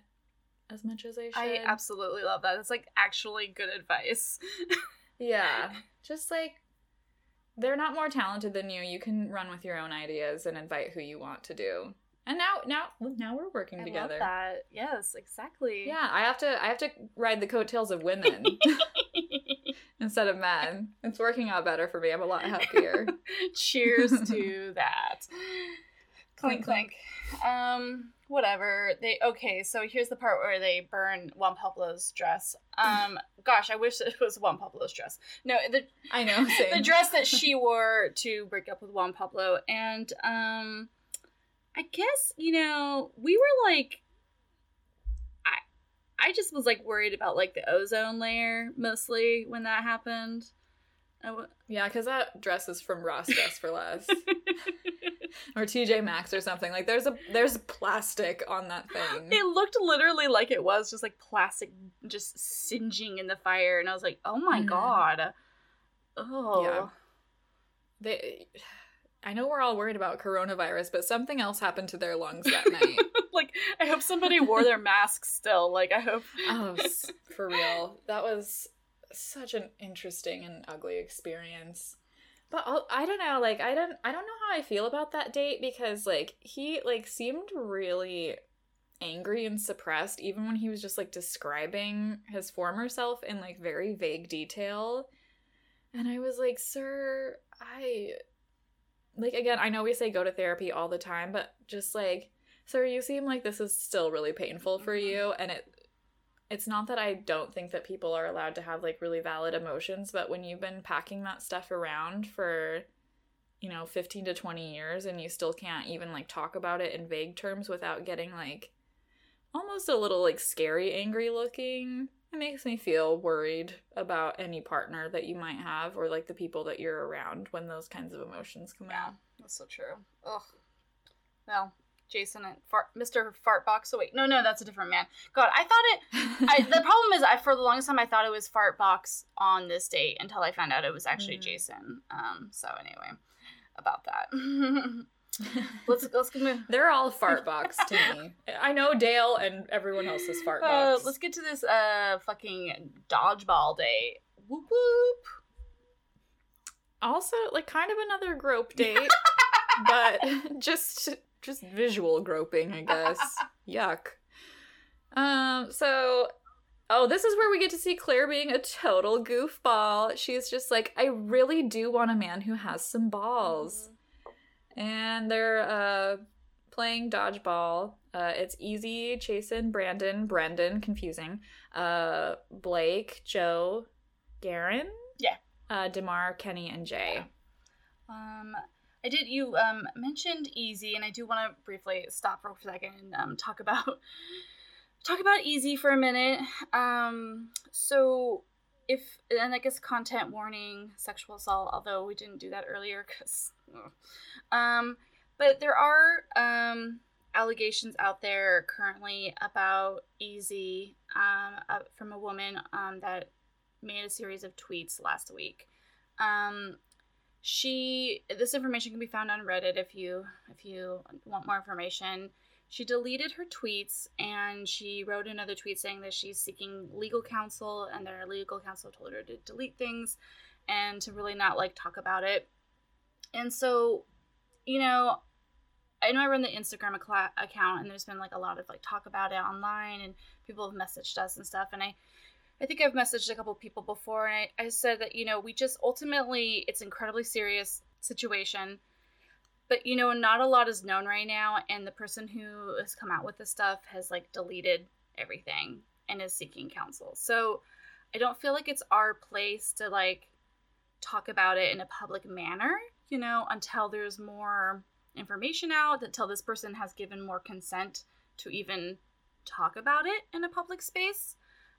as much as i should. i absolutely love that. It's like actually good advice. *laughs* Yeah. Just like they're not more talented than you. You can run with your own ideas and invite who you want to do and now, now, now we're working I together. That yes, exactly. Yeah, I have to. I have to ride the coattails of women *laughs* *laughs* instead of men. It's working out better for me. I'm a lot happier. *laughs* Cheers to that. clink clink. Um, whatever. They okay. So here's the part where they burn Juan Pablo's dress. Um, gosh, I wish it was Juan Pablo's dress. No, the I know. Same. the dress that she wore to break up with Juan Pablo, and um, I guess you know we were like, I, I just was like worried about like the ozone layer mostly when that happened. W- Yeah, because that dress is from Ross Dress for Less *laughs* or TJ Maxx or something. Like there's a there's plastic on that thing. It looked literally like it was just like plastic just singeing in the fire and I was like, "Oh my Mhm. god." Oh. Yeah. They, I know we're all worried about coronavirus, but something else happened to their lungs that *laughs* night. like I hope somebody wore their masks still. Like I hope *laughs* oh, for real, that was such an interesting and ugly experience. But I'll, I don't know, like I don't, I don't know how I feel about that date because like he like seemed really angry and suppressed even when he was just like describing his former self in like very vague detail and i was like sir i like again i know we say go to therapy all the time but just like sir you seem like this is still really painful for Mhm. you and it it's not that i don't think that people are allowed to have like really valid emotions but when you've been packing that stuff around for you know 15 to 20 years and you still can't even like talk about it in vague terms without getting like almost a little like scary angry looking it makes me feel worried about any partner that you might have or like the people that you're around when those kinds of emotions come Yeah, out that's so true. Ugh. Well, Jason and Fart, Mr. Fartbox. Oh wait, no, no, that's a different man. God, I thought it. I, *laughs* the problem is, I for the longest time I thought it was Fartbox on this date until I found out it was actually Mhm. Jason. Um. So anyway, about that. *laughs* let's let's get move. *laughs* they're all fart box to me *laughs* i know dale and everyone else is fart Uh, box let's get to this uh fucking dodgeball date. Whoop whoop. also like kind of another grope *laughs* date but just just visual groping i guess yuck um so oh this is where we get to see clare being a total goofball she's just like i really do want a man who has some balls and they're uh playing dodgeball uh it's eazy jason brandon brendan confusing uh blake joe garen Yeah. uh demar kenny and jay Um, I did. You um mentioned Eazy, and I do want to briefly stop for a second and um talk about talk about Eazy for a minute. Um, so if and I guess content warning, sexual assault. Although we didn't do that earlier, because um, but there are um allegations out there currently about Eazy um uh, from a woman um that made a series of tweets last week. Um, she this information can be found on reddit if you if you want more information. She deleted her tweets and she wrote another tweet saying that she's seeking legal counsel and that her legal counsel told her to delete things and to really not like talk about it and so you know i know i run the instagram acla- account and there's been like a lot of like talk about it online and people have messaged us and stuff and i I think I've messaged a couple people before, and I, I said that, you know, we just ultimately, it's incredibly serious situation. But, you know, not a lot is known right now, and the person who has come out with this stuff has, like, deleted everything and is seeking counsel. So I don't feel like it's our place to, like, talk about it in a public manner, you know, until there's more information out, until this person has given more consent to even talk about it in a public space.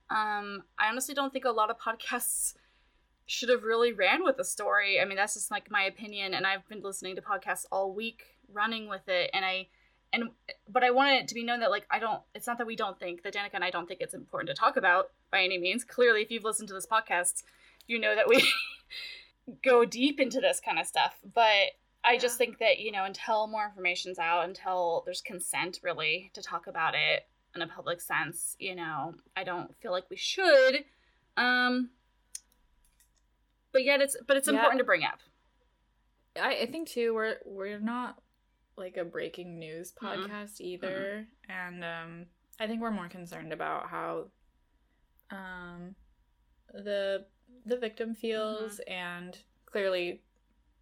Um, I honestly don't think a lot of podcasts *laughs* should have really ran with the story. I mean, that's just like my opinion, and I've been listening to podcasts all week, running with it, and I, and but I wanted it to be known that like I don't. It's not that we don't think that Danica and I don't think it's important to talk about by any means. Clearly, if you've listened to this podcast, you know that we *laughs* go deep into this kind of stuff. But I just think that you know until more information's out, until there's consent really to talk about it in a public sense, you know, I don't feel like we should. Um but yet it's but it's Yeah. important to bring up. I, I think too we're we're not like a breaking news Mm-mm. podcast either and um i think we're more concerned about how um the the victim feels and clearly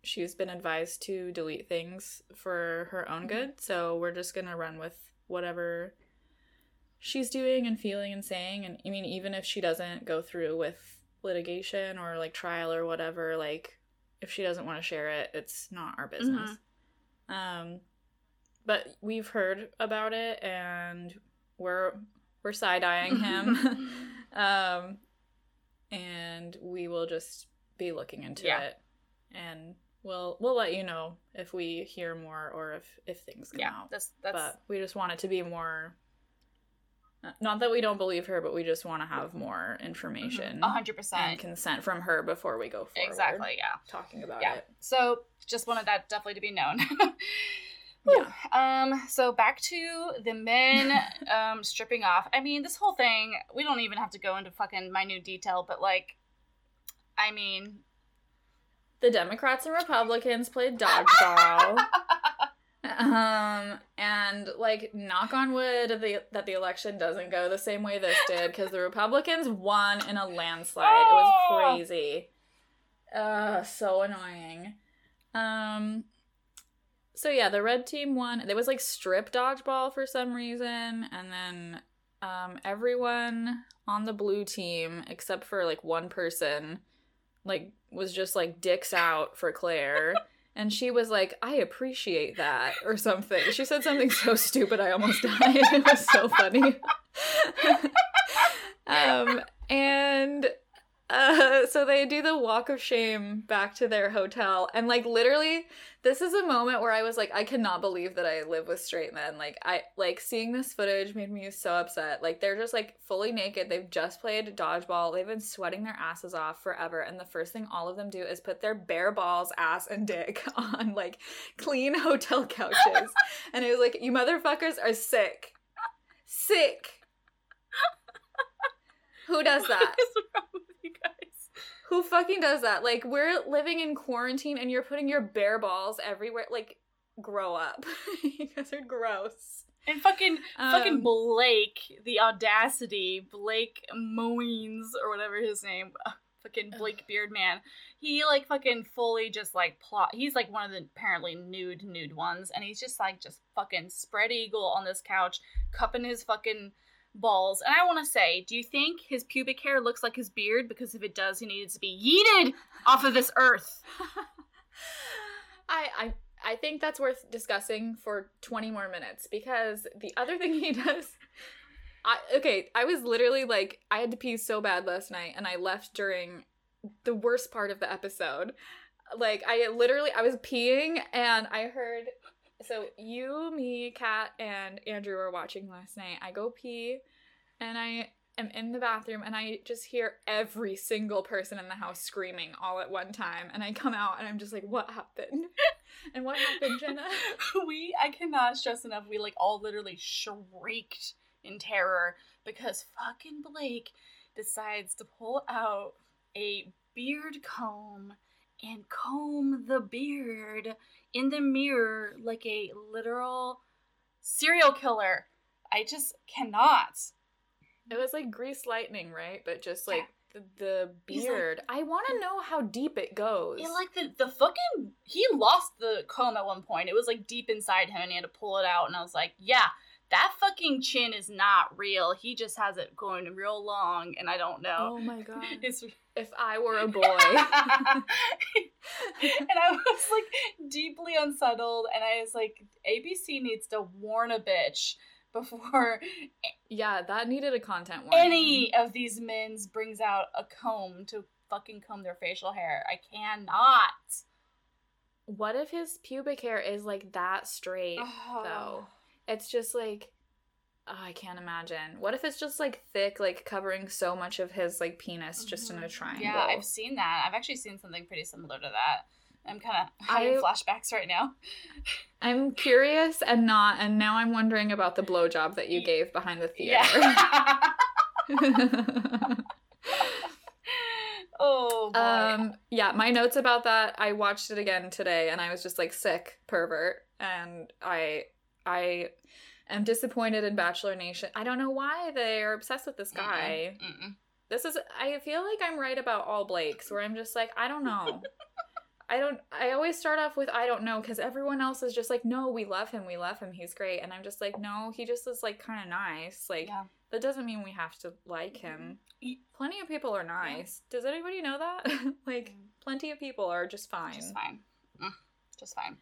she's been advised to delete things for her own Mhm. good so we're just gonna run with whatever she's doing and feeling and saying. And I mean, even if she doesn't go through with litigation or like trial or whatever, like if she doesn't want to share it, it's not our business. Um, but we've heard about it and we're we're side eyeing him. *laughs* *laughs* um, and we will just be looking into Yeah. it, and we'll we'll let you know if we hear more or if if things come yeah, out. that's that's But we just want it to be more. uh, Not that we don't believe her, but we just want to have more information a hundred and percent consent from her before we go forward. exactly. Yeah. talking about yeah. it. So just wanted that definitely to be known. *laughs* Yeah. Um. So back to the men *laughs* um stripping off. I mean, this whole thing. We don't even have to go into fucking minute detail, but like, I mean, The Democrats and Republicans played dodgeball. *laughs* um, and like, knock on wood the, that the election doesn't go the same way this did because the Republicans won in a landslide. It was Oh. crazy. Uh, so annoying. Um, so yeah, the red team won. There was like strip dodgeball for some reason, and then um, everyone on the blue team except for like one person like was just like dicks out for Clare. *laughs* And she was like, I appreciate that, or something. She said something so stupid, I almost died. *laughs* It was so funny. *laughs* um, and uh, so they do the walk of shame back to their hotel. And like, literally, this is a moment where I was like, I cannot believe that I live with straight men. Like, I like seeing this footage made me so upset. Like, they're just like fully naked. They've just played dodgeball. They've been sweating their asses off forever. And the first thing all of them do is put their bare balls, ass, and dick *laughs* on like clean hotel couches. *laughs* and it was like, you motherfuckers are sick. Sick. *laughs* Who does that? What is wrong with you guys? *laughs* Who fucking does that? Like, we're living in quarantine and you're putting your bare balls everywhere. Like, grow up. *laughs* you guys are gross. And fucking fucking Um, Blake, the audacity, Blake Moynes or whatever his name, uh, fucking Blake Beardman. He like fucking fully just like plot. He's like one of the apparently nude nude ones, and he's just like just fucking spread eagle on this couch, cupping his fucking balls. And I want to say, do you think his pubic hair looks like his beard? Because if it does, he needs to be yeeted off of this earth. *laughs* I, I I think that's worth discussing for 20 more minutes because the other thing he *laughs* does I okay, I was literally like I had to pee so bad last night and I left during the worst part of the episode. Like I literally I was peeing and I heard so you, me, Kat, and Andrew were watching last night. I go pee and I am in the bathroom and I just hear every single person in the house screaming all at one time. And I come out and I'm just like, what happened? *laughs* and what happened, Jenna? *laughs* we I cannot stress enough. We like all literally shrieked in terror because fucking Blake decides to pull out a beard comb and comb the beard in the mirror like a literal serial killer. I just cannot. It was like grease lightning, right? But just Yeah. like the, the He's like- beard. I want to know how deep it goes. Yeah, like the the fucking he lost the comb at one point. It was like deep inside him, and he had to pull it out. And I was like, yeah, that fucking chin is not real. He just has it going real long, and I don't know. oh my god. *laughs* It's if I were a *laughs* boy. and I was like deeply unsettled, and I was like, ABC needs to warn a bitch before yeah, that needed a content warning. any of these men's brings out a comb to fucking comb their facial hair. I cannot. What if his pubic hair is like that straight Oh. though? It's just like oh, I can't imagine. What if it's just like thick, like covering so much of his like penis just in a triangle? Yeah, I've seen that. I've actually seen something pretty similar to that. I'm kind of having I- flashbacks right now. *laughs* I'm curious and not, and now I'm wondering about the blowjob that you gave behind the theater. Yeah. *laughs* *laughs* oh boy. um, yeah, my notes about that. I watched it again today, and I was just like sick pervert, and I, I am disappointed in Bachelor Nation. I don't know why they are obsessed with this guy. Mm-mm. This is. I feel like I'm right about all Blakes, where I'm just like, I don't know. *laughs* I don't I always start off with I don't know cuz everyone else is just like no, we love him. We love him. He's great. And I'm just like no, he just is like kind of nice. Like Yeah. that doesn't mean we have to like him. Y- Plenty of people are nice. Does anybody know that? *laughs* like Mm. plenty of people are just fine. Just fine. Mm, just fine.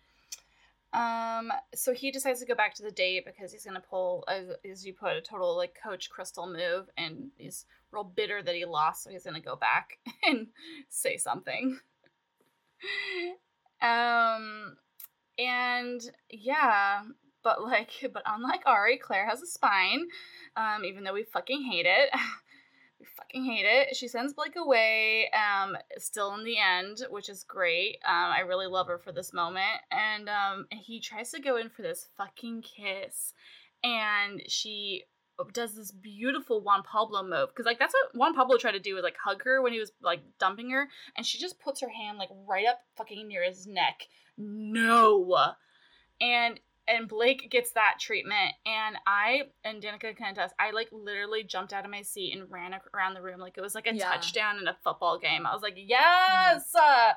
Um, so he decides to go back to the date because he's gonna pull, as, as you put, a total like Coach Krystal move, and he's real bitter that he lost, so he's gonna go back *laughs* and say something. *laughs* Um, and yeah, but like, *laughs* but unlike Arie, Clare has a spine. Um, even though we fucking hate it. Fucking hate it. She sends Blake away, um, still in the end, which is great. Um, I really love her for this moment. And um, he tries to go in for this fucking kiss. And she does this beautiful Juan Pablo move. Because, like, that's what Juan Pablo tried to do was, like, hug her when he was, like, dumping her. And she just puts her hand, like, right up fucking near his neck. No. And and Blake gets that treatment, and I and Danica can attest. I like literally jumped out of my seat and ran around the room like it was like a Yeah. touchdown in a football game. I was like, yes. Uh,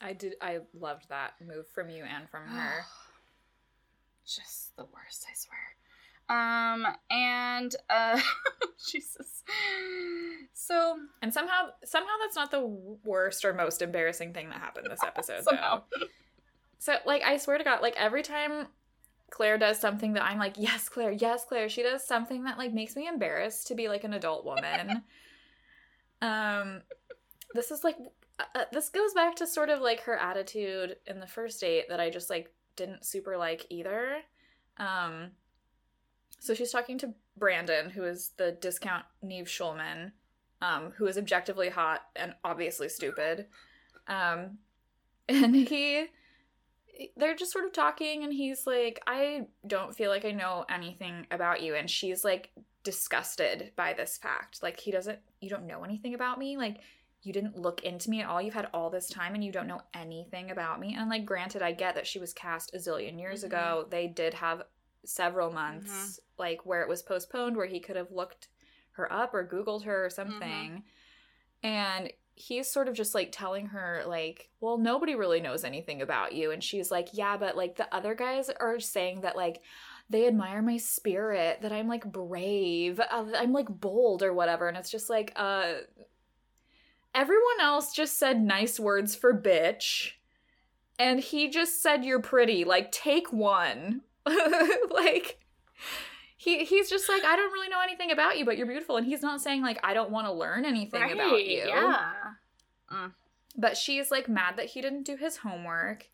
I did I loved that move from you and from her. *sighs* Just the worst, I swear. Um, and uh, *laughs* Jesus. So And somehow somehow that's not the worst or most embarrassing thing that happened this *laughs* episode Somehow. though. So like I swear to God, like every time Clare does something that I'm like, yes, Clare, yes, Clare, she does something that like makes me embarrassed to be like an adult woman. *laughs* um this is like uh, uh, this goes back to sort of like her attitude in the first date that I just like didn't super like either. Um so she's talking to Brandon, who is the discount Nev Schulman, um, who is objectively hot and obviously stupid. Um, *laughs* and he, Eh, they're just sort of talking, and he's like, I don't feel like I know anything about you. And she's like disgusted by this fact. Like, he doesn't, you don't know anything about me. Like, you didn't look into me at all. You've had all this time and you don't know anything about me. And like, granted, I get that she was cast a zillion years Mhm. ago. They did have several mm-hmm. months, like where it was postponed, where he could have looked her up or Googled her or mm-hmm. something. And he's sort of just like telling her, like, well, nobody really knows anything about you. And she's like, yeah, but like the other guys are saying that, like, they admire my spirit, that I'm like brave, I'm like bold or whatever. And it's just like, uh, everyone else just said nice words for bitch. And he just said you're pretty. Like, take one. *laughs* like, he he's just like, I don't really know anything about you, but you're beautiful. And he's not saying like I don't want to learn anything about you. Yeah. Mm. But she's like mad that he didn't do his homework.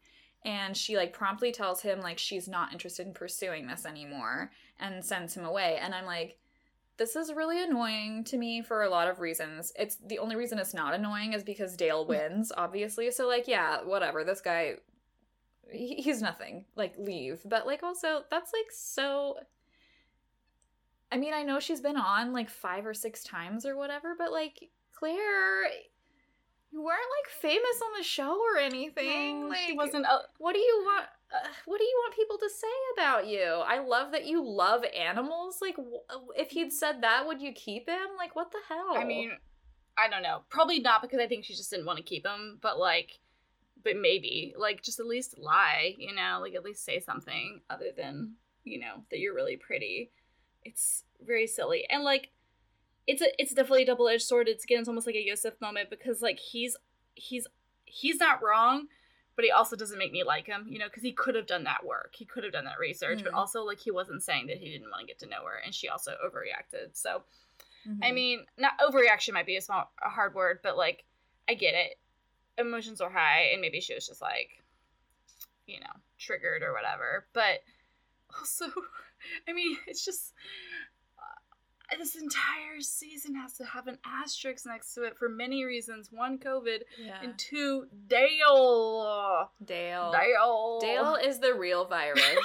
And she like promptly tells him like she's not interested in pursuing this anymore and sends him away. And I'm like, this is really annoying to me for a lot of reasons. It's the only reason it's not annoying is because Dale mm. wins, obviously. So like, yeah, whatever. This guy he, he's nothing. Like leave. But like also that's like so I mean, I know she's been on like 5 or 6 times or whatever, but like Clare you weren't like famous on the show or anything. No, like she wasn't. A- what do you want uh, what do you want people to say about you? I love that you love animals. Like wh- if he'd said that, would you keep him? Like what the hell? I mean, I don't know. Probably not because I think she just didn't want to keep him, but like, but maybe like just at least lie, you know, like at least say something other than you know that you're really pretty. It's very silly and like, it's a it's definitely a double edged sword. It's again, it's almost like a Yosef moment because like he's he's he's not wrong. But he also doesn't make me like him, you know, because he could have done that work. He could have done that research, but Mhm. also like he wasn't saying that he didn't want to get to know her, and she also overreacted. So I Mhm. mean, not overreaction might be a small a hard word, but like I get it. Emotions are high, and maybe she was just like, you know, triggered or whatever. But *laughs* also, I mean, it's just uh, this entire season has to have an asterisk next to it for many reasons. One, COVID, yeah. and two, Dale. Dale. Dale. Dale is the real virus. *laughs*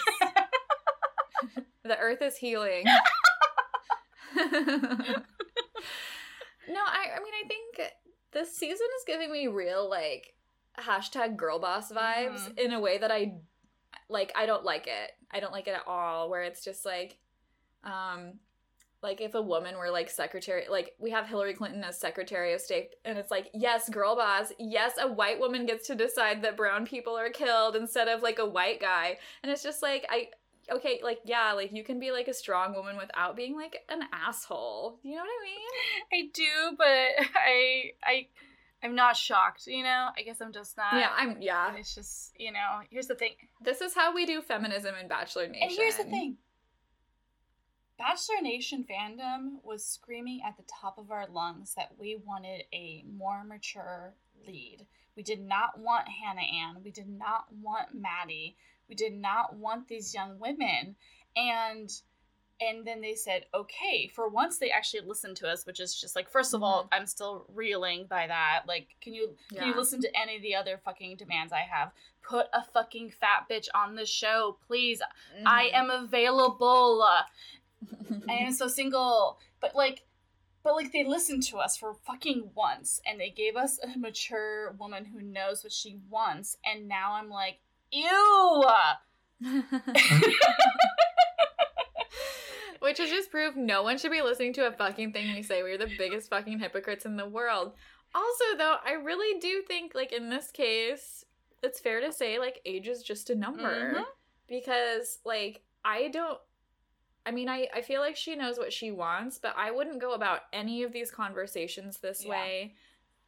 the earth is healing. no, I I mean I think this season is giving me real like hashtag girl boss vibes Mhm. in a way that I like I don't like it. I don't like it at all where it's just like um like if a woman were like secretary like we have hillary clinton as secretary of state and it's like yes girl boss yes a white woman gets to decide that brown people are killed instead of like a white guy. And it's just like i okay like yeah like you can be like a strong woman without being like an asshole. You know what i mean? I do, but *laughs* I I I'm not shocked, you know? I guess I'm just not. yeah i'm yeah And it's just, you know, here's the thing. this is how we do feminism in bachelor nation And here's the thing. Bachelor Nation fandom was screaming at the top of our lungs that we wanted a more mature lead. We did not want Hannah Ann. We did not want Maddie. We did not want these young women. And and then they said, okay, for once they actually listened to us, which is just like, first of all, I'm still reeling by that. Like, can you can you listen to any of the other fucking demands I have? Put a fucking fat bitch on the show, please. I Mm-hmm. am available. *laughs* I am so single. But like but like they listened to us for fucking once and they gave us a mature woman who knows what she wants and now I'm like, ew. *laughs* *laughs* Which is just proof no one should be listening to a fucking thing we say. We're the biggest fucking hypocrites in the world. Also, though, I really do think, like, in this case, it's fair to say, like, age is just a number. Mhm. Because, like, I don't. I mean, I, I feel like she knows what she wants, but I wouldn't go about any of these conversations this Yeah. way.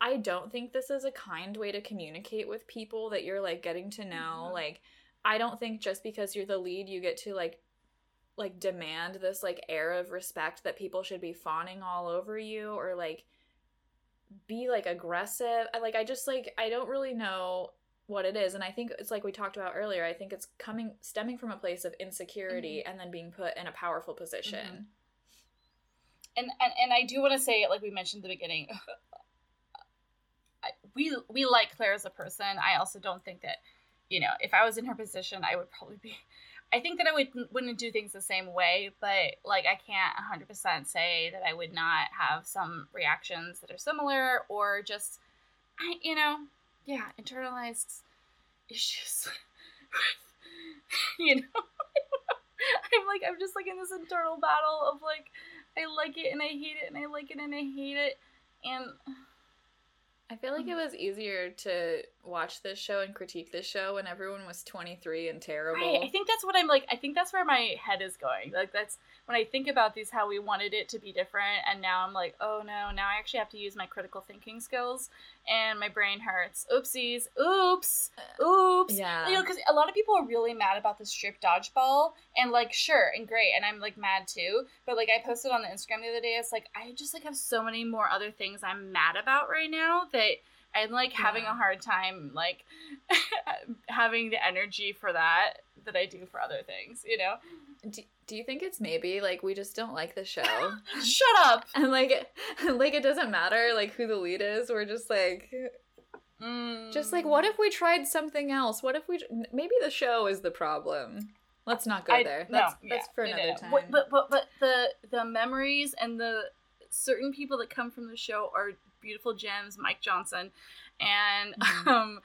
I don't think this is a kind way to communicate with people that you're, like, getting to know. Mhm. Like, I don't think just because you're the lead, you get to, like, like demand this like air of respect that people should be fawning all over you or like be like aggressive. I- like i just like i don't really know what it is. And i think it's like we talked about earlier i think it's coming stemming from a place of insecurity mm-hmm. and then being put in a powerful position. Mm-hmm. And and, and I do want to say like we mentioned at the beginning *sighs* I, we we like Clare as a person. I also don't think that you know, if I was in her position, I would probably be I think that I would wouldn't do things the same way, but like I can't 100% say that I would not have some reactions that are similar or just I you know, yeah, internalized issues. *laughs* you know. *laughs* I'm like I'm just like in this internal battle of like I like it and I hate it and I like it and I hate it and i feel like it was easier to watch this show and critique this show when everyone was 23 and terrible Right. I think that's what I'm like. I think that's where my head is going. Like that's when I think about these, how we wanted it to be different, and now I'm like, oh no, now I actually have to use my critical thinking skills, and my brain hurts. Oopsies. Oops. Uh, Oops. yeah You know, because a lot of people are really mad about the strip dodgeball, and like, sure and great, and I'm like mad too. But like, I posted on the Instagram the other day. It's like I just like have so many more other things I'm mad about right now that I'm like having a hard time like *laughs* having the energy for that that I do for other things. You know, do, do you think it's maybe like we just don't like the show *laughs* shut up. *laughs* and like like it doesn't matter like who the lead is we're just like Mm. just like what if we tried something else what if we maybe the show is the problem let's not go I- there no, that's yeah, that's for no, no, another no. time But but but the the memories and the certain people that come from the show are beautiful gems. Mike Johnson, and Mhm. *laughs* um,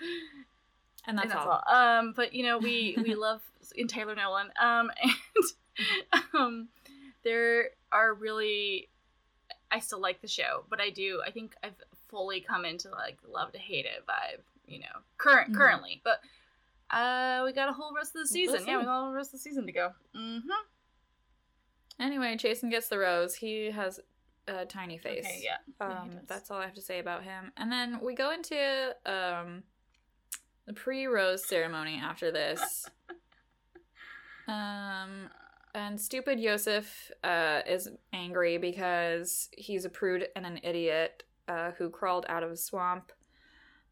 and that's, and that's all, all. Um, but you know we we *laughs* love in Taylor Nolan. Um, *laughs* and um, there are really. I still like the show, but I do. I think I've fully come into like love to hate it vibe. You know, current Mhm. currently, but uh, we got a whole rest of the season. We'll yeah, we got a whole rest of the season to go. Mm-hmm. anyway jason gets the rose he has a tiny face Okay, yeah. Yeah, um does. that's all i have to say about him and then we go into um the pre-rose ceremony after this *laughs* um and stupid Yosef uh, is angry because he's a prude and an idiot uh, who crawled out of a swamp.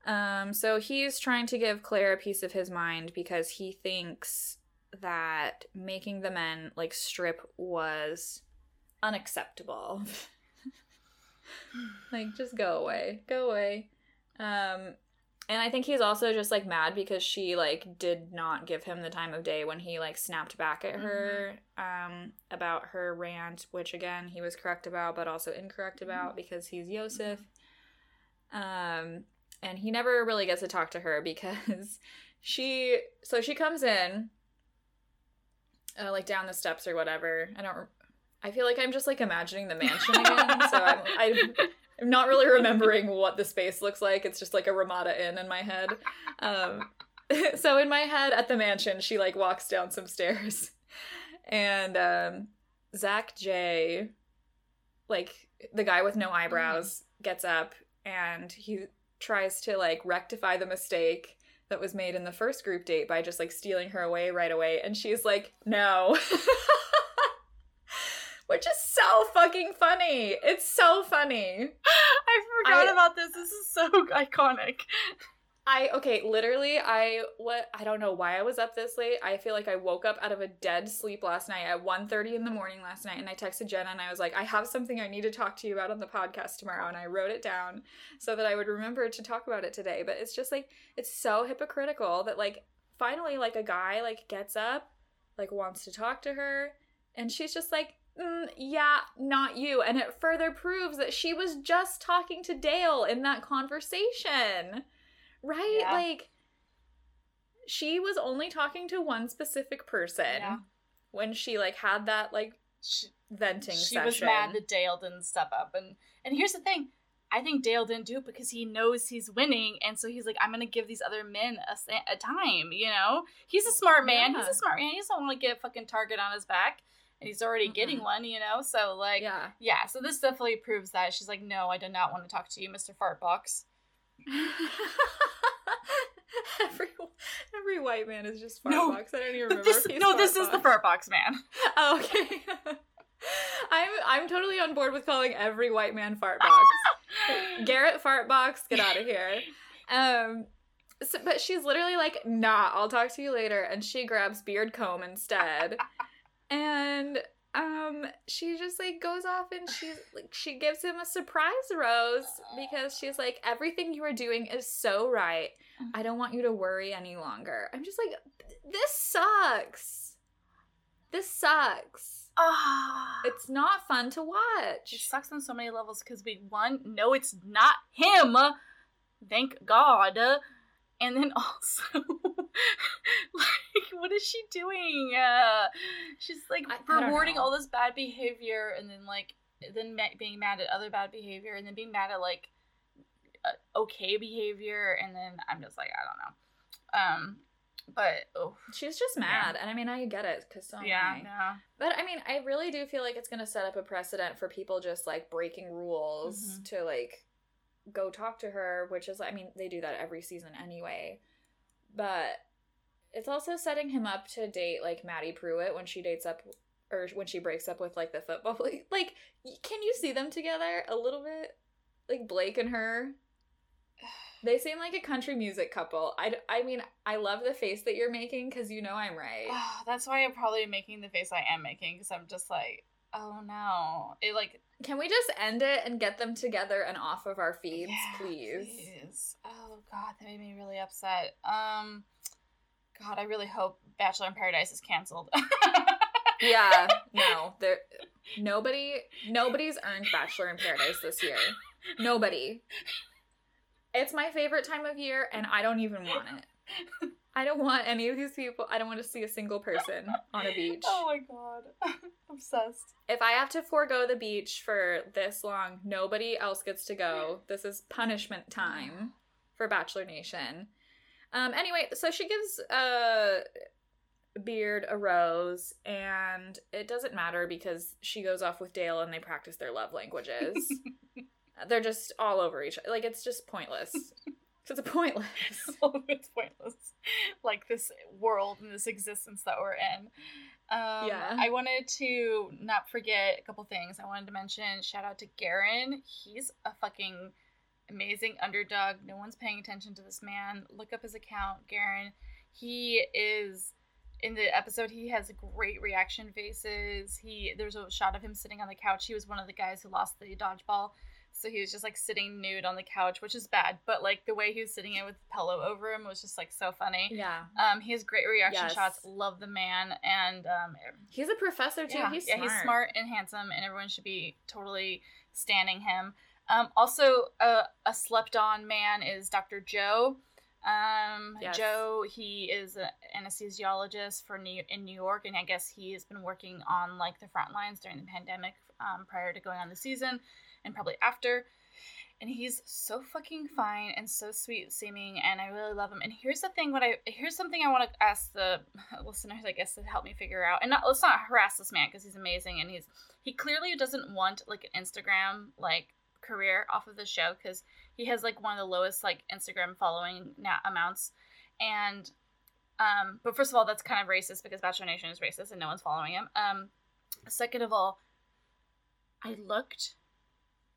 Um, so he's trying to give Clare a piece of his mind because he thinks that making the men like strip was unacceptable. *laughs* *laughs* like, just go away, go away. Um, and I think he's also just like mad because she like did not give him the time of day when he like snapped back at her um about her rant, which again he was correct about but also incorrect about because he's Yosef. Um and he never really gets to talk to her because *laughs* she so she comes in uh, like down the steps or whatever. I don't I feel like I'm just like imagining the mansion *laughs* again. so I'm, I'm, I'm not really remembering what the space looks like. It's just like a Ramada Inn in my head. Um, *laughs* so in my head at the mansion, she like walks down some stairs, and um, Zach J, like the guy with no eyebrows, gets up and he tries to like rectify the mistake that was made in the first group date by just like stealing her away right away, and she's like, no. *laughs* Which is so fucking funny. It's so funny. *laughs* I forgot I- about this. This is so *laughs* iconic. I okay, literally I what I don't know why I was up this late. I feel like I woke up out of a dead sleep last night at 1:30 in the morning last night and I texted Jenna and I was like, "I have something I need to talk to you about on the podcast tomorrow." And I wrote it down so that I would remember to talk about it today. But it's just like it's so hypocritical that like finally like a guy like gets up, like wants to talk to her and she's just like Mm, yeah, not you. And it further proves that she was just talking to Dale in that conversation. Right? Yeah. Like, she was only talking to one specific person Yeah. when she, like, had that, like, She, venting session. she session. was mad that Dale didn't step up, and and here's the thing. I think Dale didn't do it because he knows he's winning, and so he's like, I'm gonna give these other men a, a time. You know, he's a smart man. He's a smart man. He doesn't want to get a fucking target on his back, and he's already getting Mhm. one. You know, so like, yeah. yeah. So this definitely proves that she's like, no, I do not want to talk to you, Mister Fartbox. *laughs* every, every white man is just No. Fartbox. I don't even remember. This, no, this is the Fartbox. Fartbox man. *laughs* Oh, okay. *laughs* I'm I'm totally on board with calling every white man fartbox. Garrett fartbox, get out of here. Um so, but she's literally like, nah, I'll talk to you later, and she grabs beard comb instead. And um she just like goes off and she's like she gives him a surprise rose because she's like, everything you are doing is so right. I don't want you to worry any longer. I'm just like, this sucks. This sucks. Ah. It's not fun to watch. It sucks on so many levels because we one no it's not him, thank God, and then *laughs* also *laughs* like what is she doing? Uh, she's like I- I rewarding know. all this bad behavior, and then like then ma- being mad at other bad behavior, and then being mad at like uh, okay behavior, and then I'm just like I don't know. Um, but oh She's just mad, and I mean, I get it because so yeah, I. no. But I mean, I really do feel like it's gonna set up a precedent for people just like breaking rules Mhm. to like go talk to her, which is, I mean, they do that every season anyway. But it's also setting him up to date like Maddie Prewett when she dates up or when she breaks up with like the football. *laughs* Like, like, can you see them together a little bit? Like Blake and her. *sighs* They seem like a country music couple. I, I mean, I love the face that you're making because you know I'm right. *sighs* That's why I'm probably making the face I am making because I'm just like, oh no, it like Can we just end it and get them together and off of our feeds, Yeah, please? please. Oh god, that made me really upset. Um, God, I really hope Bachelor in Paradise is canceled. *laughs* Yeah, no, there, nobody, nobody's earned Bachelor in Paradise this year. Nobody. It's my favorite time of year, and I don't even want it. I don't want any of these people. I don't want to see a single person on a beach. Oh my god, *laughs* obsessed. If I have to forego the beach for this long, nobody else gets to go. This is punishment time for Bachelor Nation. Um, anyway, so she gives uh, Beard a rose, and it doesn't matter because she goes off with Dale and they practice their love languages. *laughs* They're just all over each other. Like, it's just pointless. It's pointless. *laughs* it's pointless. Like this world and this existence that we're in. Um, Yeah. I wanted to not forget a couple things. I wanted to mention shout out to Garin. He's a fucking amazing underdog. No one's paying attention to this man. Look up his account, Garin. He is in the episode he has great reaction faces. He there's a shot of him sitting on the couch. He was one of the guys who lost the dodgeball. So he was just like sitting nude on the couch, which is bad, but like the way he was sitting it with the pillow over him was just like so funny. Yeah. Um, he has great reaction Yes. shots. Love the man, and um, He's a professor, too. yeah, he's yeah, smart. he's smart and handsome, and everyone should be totally standing him. Um, also, uh, a slept on man is Dr. Joe. Um, Yes. Joe, he is an anesthesiologist for New in New York, and I guess he has been working on like the front lines during the pandemic, um, prior to going on the season, and probably after. And he's so fucking fine and so sweet seeming, and I really love him. And here's the thing: what I here's something I want to ask the *laughs* listeners, I guess, to help me figure out. And not, let's not harass this man because he's amazing, and he's he clearly doesn't want like an Instagram like career off of the show because he has like one of the lowest like Instagram following na- amounts, and um, but first of all, that's kind of racist because Bachelor Nation is racist and no one's following him. Um, second of all, I looked,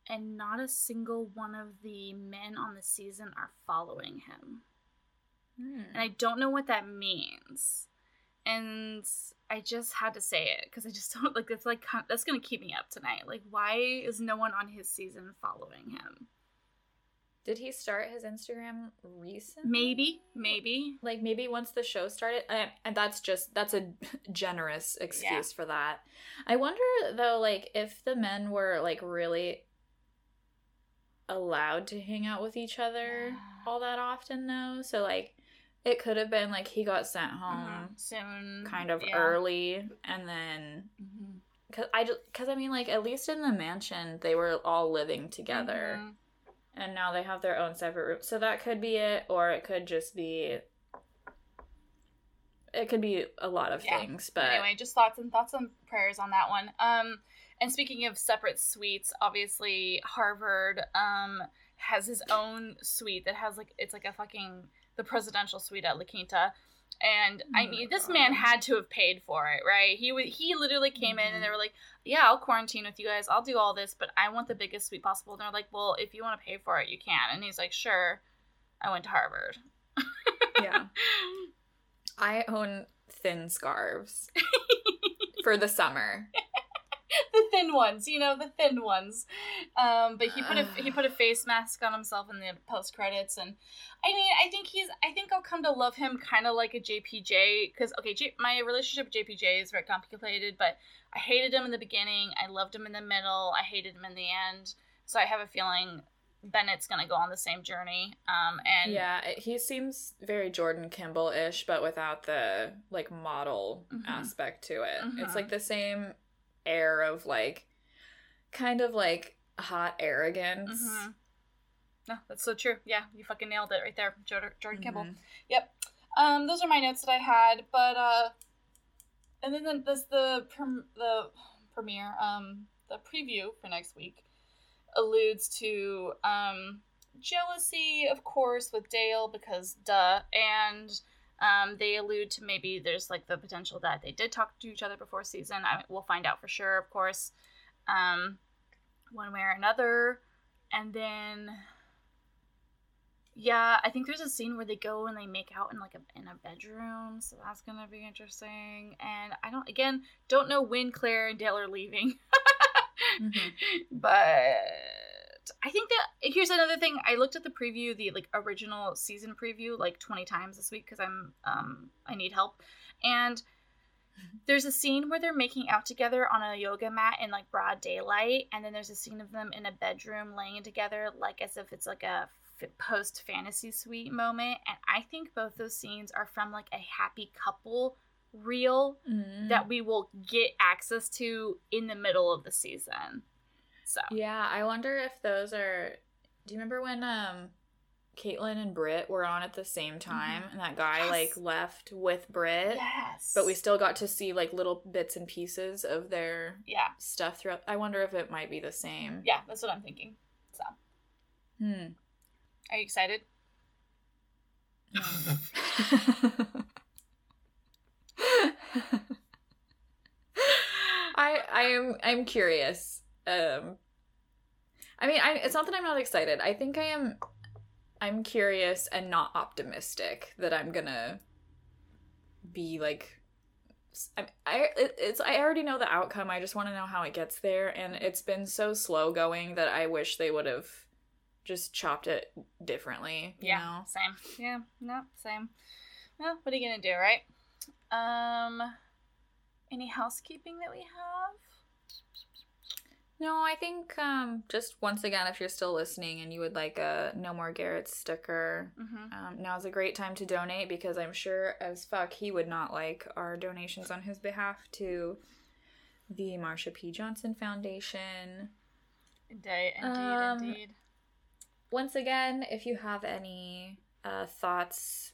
and not a single one of the men on the season are following him, Hmm. and I don't know what that means. And I just had to say it because I just *laughs* don't like. That's like that's gonna keep me up tonight. Like, why is no one on his season following him? Did he start his Instagram recently? Maybe, maybe. Like maybe once the show started, and, and that's just that's a *laughs* generous excuse for that. I wonder though, like if the men were like really allowed to hang out with each other Yeah. all that often though. So like it could have been like he got sent home Mhm. soon, kind of yeah. early, and then Mhm. Cause I just, cause I mean, like at least in the mansion, they were all living together, Mhm. and now they have their own separate rooms. So that could be it, or it could just be. It could be a lot of Yeah. things, but anyway, just thoughts and thoughts and prayers on that one. Um, and speaking of separate suites, obviously Harvard um has his own suite that has like it's like a fucking the presidential suite at La Quinta. And I Oh mean, my this man had to have paid for it, right? He would. He literally came in Mhm. and they were like, "Yeah, I'll quarantine with you guys. I'll do all this, but I want the biggest suite possible." And they're like, "Well, if you want to pay for it, you can." And he's like, "Sure." I went to Harvard. yeah, *laughs* I own thin scarves *laughs* for the summer. *laughs* *laughs* the thin ones, you know, the thin ones. Um, but he put a he put a face mask on himself in the post credits, and I mean, I think he's I think I'll come to love him kind of like a JPJ because okay, J, my relationship with JPJ is very complicated, but I hated him in the beginning, I loved him in the middle, I hated him in the end. So I have a feeling Bennett's gonna go on the same journey. Um, and yeah, he seems very Jordan Kimball ish, but without the like model Mhm. aspect to it. It's Mhm. like the same air of like, kind of like hot arrogance. Mhm. No, that's so true. Yeah, you fucking nailed it right there, Jordan, Jordan Kimball. Mhm. Yep. Um, those are my notes that I had, but uh, and then the, there's the prem- the premiere, um, the preview for next week alludes to um jealousy, of course, with Dale because duh, and um, they allude to maybe there's like the potential that they did talk to each other before season. I we'll find out for sure, of course, um, one way or another, and then yeah, I think there's a scene where they go and they make out in like a in a bedroom, so that's gonna be interesting. And I don't again don't know when Clare and Dale are leaving, *laughs* Mhm. but I think that here's another thing. I looked at the preview, the like original season preview, like 20 times this week because I'm um I need help, and there's a scene where they're making out together on a yoga mat in like broad daylight, and then there's a scene of them in a bedroom laying together, like as if it's like a post fantasy suite moment. And I think both those scenes are from like a happy couple reel Mhm. that we will get access to in the middle of the season. So Yeah, I wonder if those are. Do you remember when um, Kaitlyn and Britt were on at the same time, and that guy Mm-hmm. Yes. like left with Britt, yes, but we still got to see like little bits and pieces of their yeah stuff throughout. I wonder if it might be the same. yeah that's what I'm thinking. So Hmm. are you excited? *laughs* I I am I'm curious. Um I mean, I it's not that I'm not excited. I think I am I'm curious and not optimistic that I'm going to be like I I it's I already know the outcome. I just want to know how it gets there and it's been so slow going that I wish they would have just chopped it differently, you yeah, know. same. Yeah, no, same. Well, what are you gonna do, right? Um, any housekeeping that we have? No, I think um, just once again, if you're still listening and you would like a No More Garrett sticker, Mm-hmm. um, now's a great time to donate because I'm sure as fuck he would not like our donations on his behalf to the Marsha P. Johnson Foundation. Indeed, indeed, Um, indeed. Once again, if you have any uh, thoughts,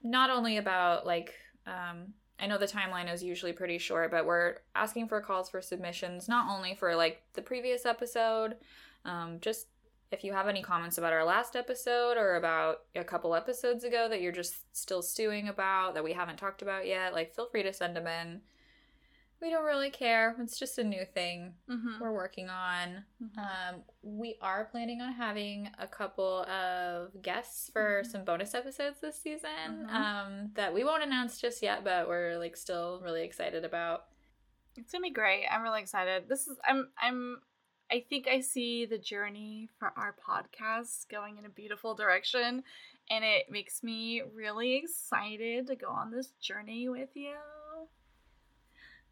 not only about like, um, I know the timeline is usually pretty short, but we're asking for calls for submissions, not only for like the previous episode, um, just if you have any comments about our last episode or about a couple episodes ago that you're just still stewing about that we haven't talked about yet, like feel free to send them in. We don't really care. It's just a new thing Mm-hmm. we're working on. Mhm. Um, we are planning on having a couple of guests for Mhm. some bonus episodes this season Mhm. um, that we won't announce just yet, but we're like still really excited about. It's gonna be great. I'm really excited. This is I'm I'm I think I see the journey for our podcast going in a beautiful direction and it makes me really excited to go on this journey with you.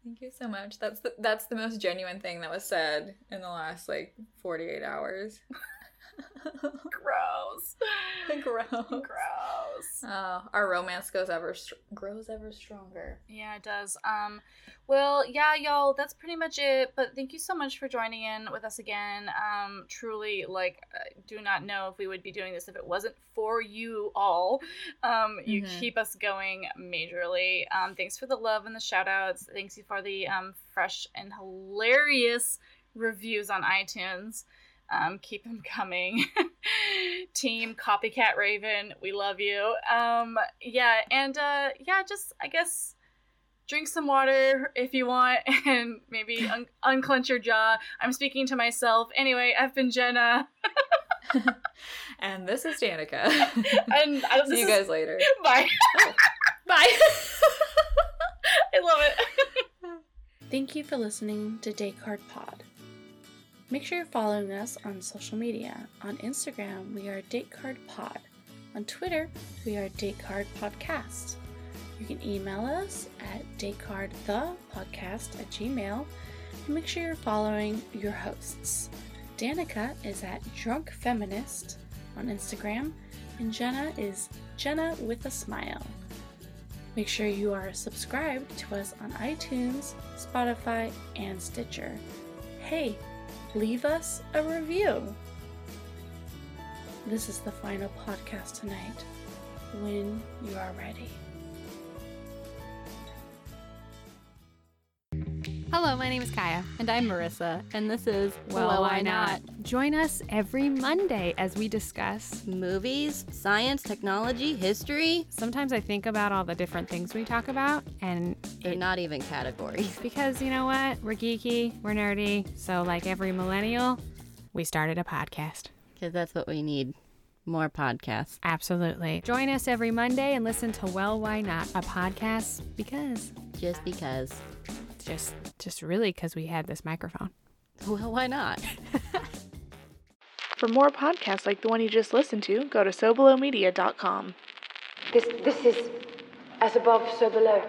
Thank you so much. That's the that's the most genuine thing that was said in the last like forty eight hours. *laughs* *laughs* Gross. Gross. Gross. Oh, our romance goes ever str- grows ever stronger. Yeah, it does. Um, well, yeah, y'all, that's pretty much it. But thank you so much for joining in with us again. Um, truly, like, I do not know if we would be doing this if it wasn't for you all. Um, you Mhm. keep us going majorly. Um, thanks for the love and the shout outs. Thanks you for the um, fresh and hilarious reviews on iTunes. Um, keep them coming. *laughs* Team Copycat Raven, we love you. Um, yeah, and uh, yeah, just I guess drink some water if you want, *laughs* and maybe *laughs* un- unclench your jaw. I'm speaking to myself. Anyway, I've been Jenna, And this is Danica. and I, See this you is- guys later. Bye. Bye. I love it. Thank you for listening to Descartes Pod. Make sure you're following us on social media. On Instagram, we are Descartes Pod. On Twitter, we are Descartes Podcast. You can email us at DescartesThePodcast at gmail. And make sure you're following your hosts. Danica is at Drunk Feminist on Instagram, and Jenna is Jenna with a Smile. Make sure you are subscribed to us on iTunes, Spotify, and Stitcher. Hey, leave us a review. This is the final podcast tonight. When you are ready. Hello, my name is Kaya. And I'm Marissa, and this is Well, Why Not? Join us every Monday as we discuss. Movies, science, technology, history. Sometimes I think about all the different things we talk about, and They're it, not even categories. *laughs* because you know what? We're geeky, we're nerdy, so like every millennial, we started a podcast. Because that's what we need. More podcasts. Absolutely. Join us every Monday and listen to Well, Why Not? A podcast because Just because. Just just really because we had this microphone. Well, why not? *laughs* For more podcasts like the one you just listened to, go to SoBelowMedia.com. This, this is as above, so below.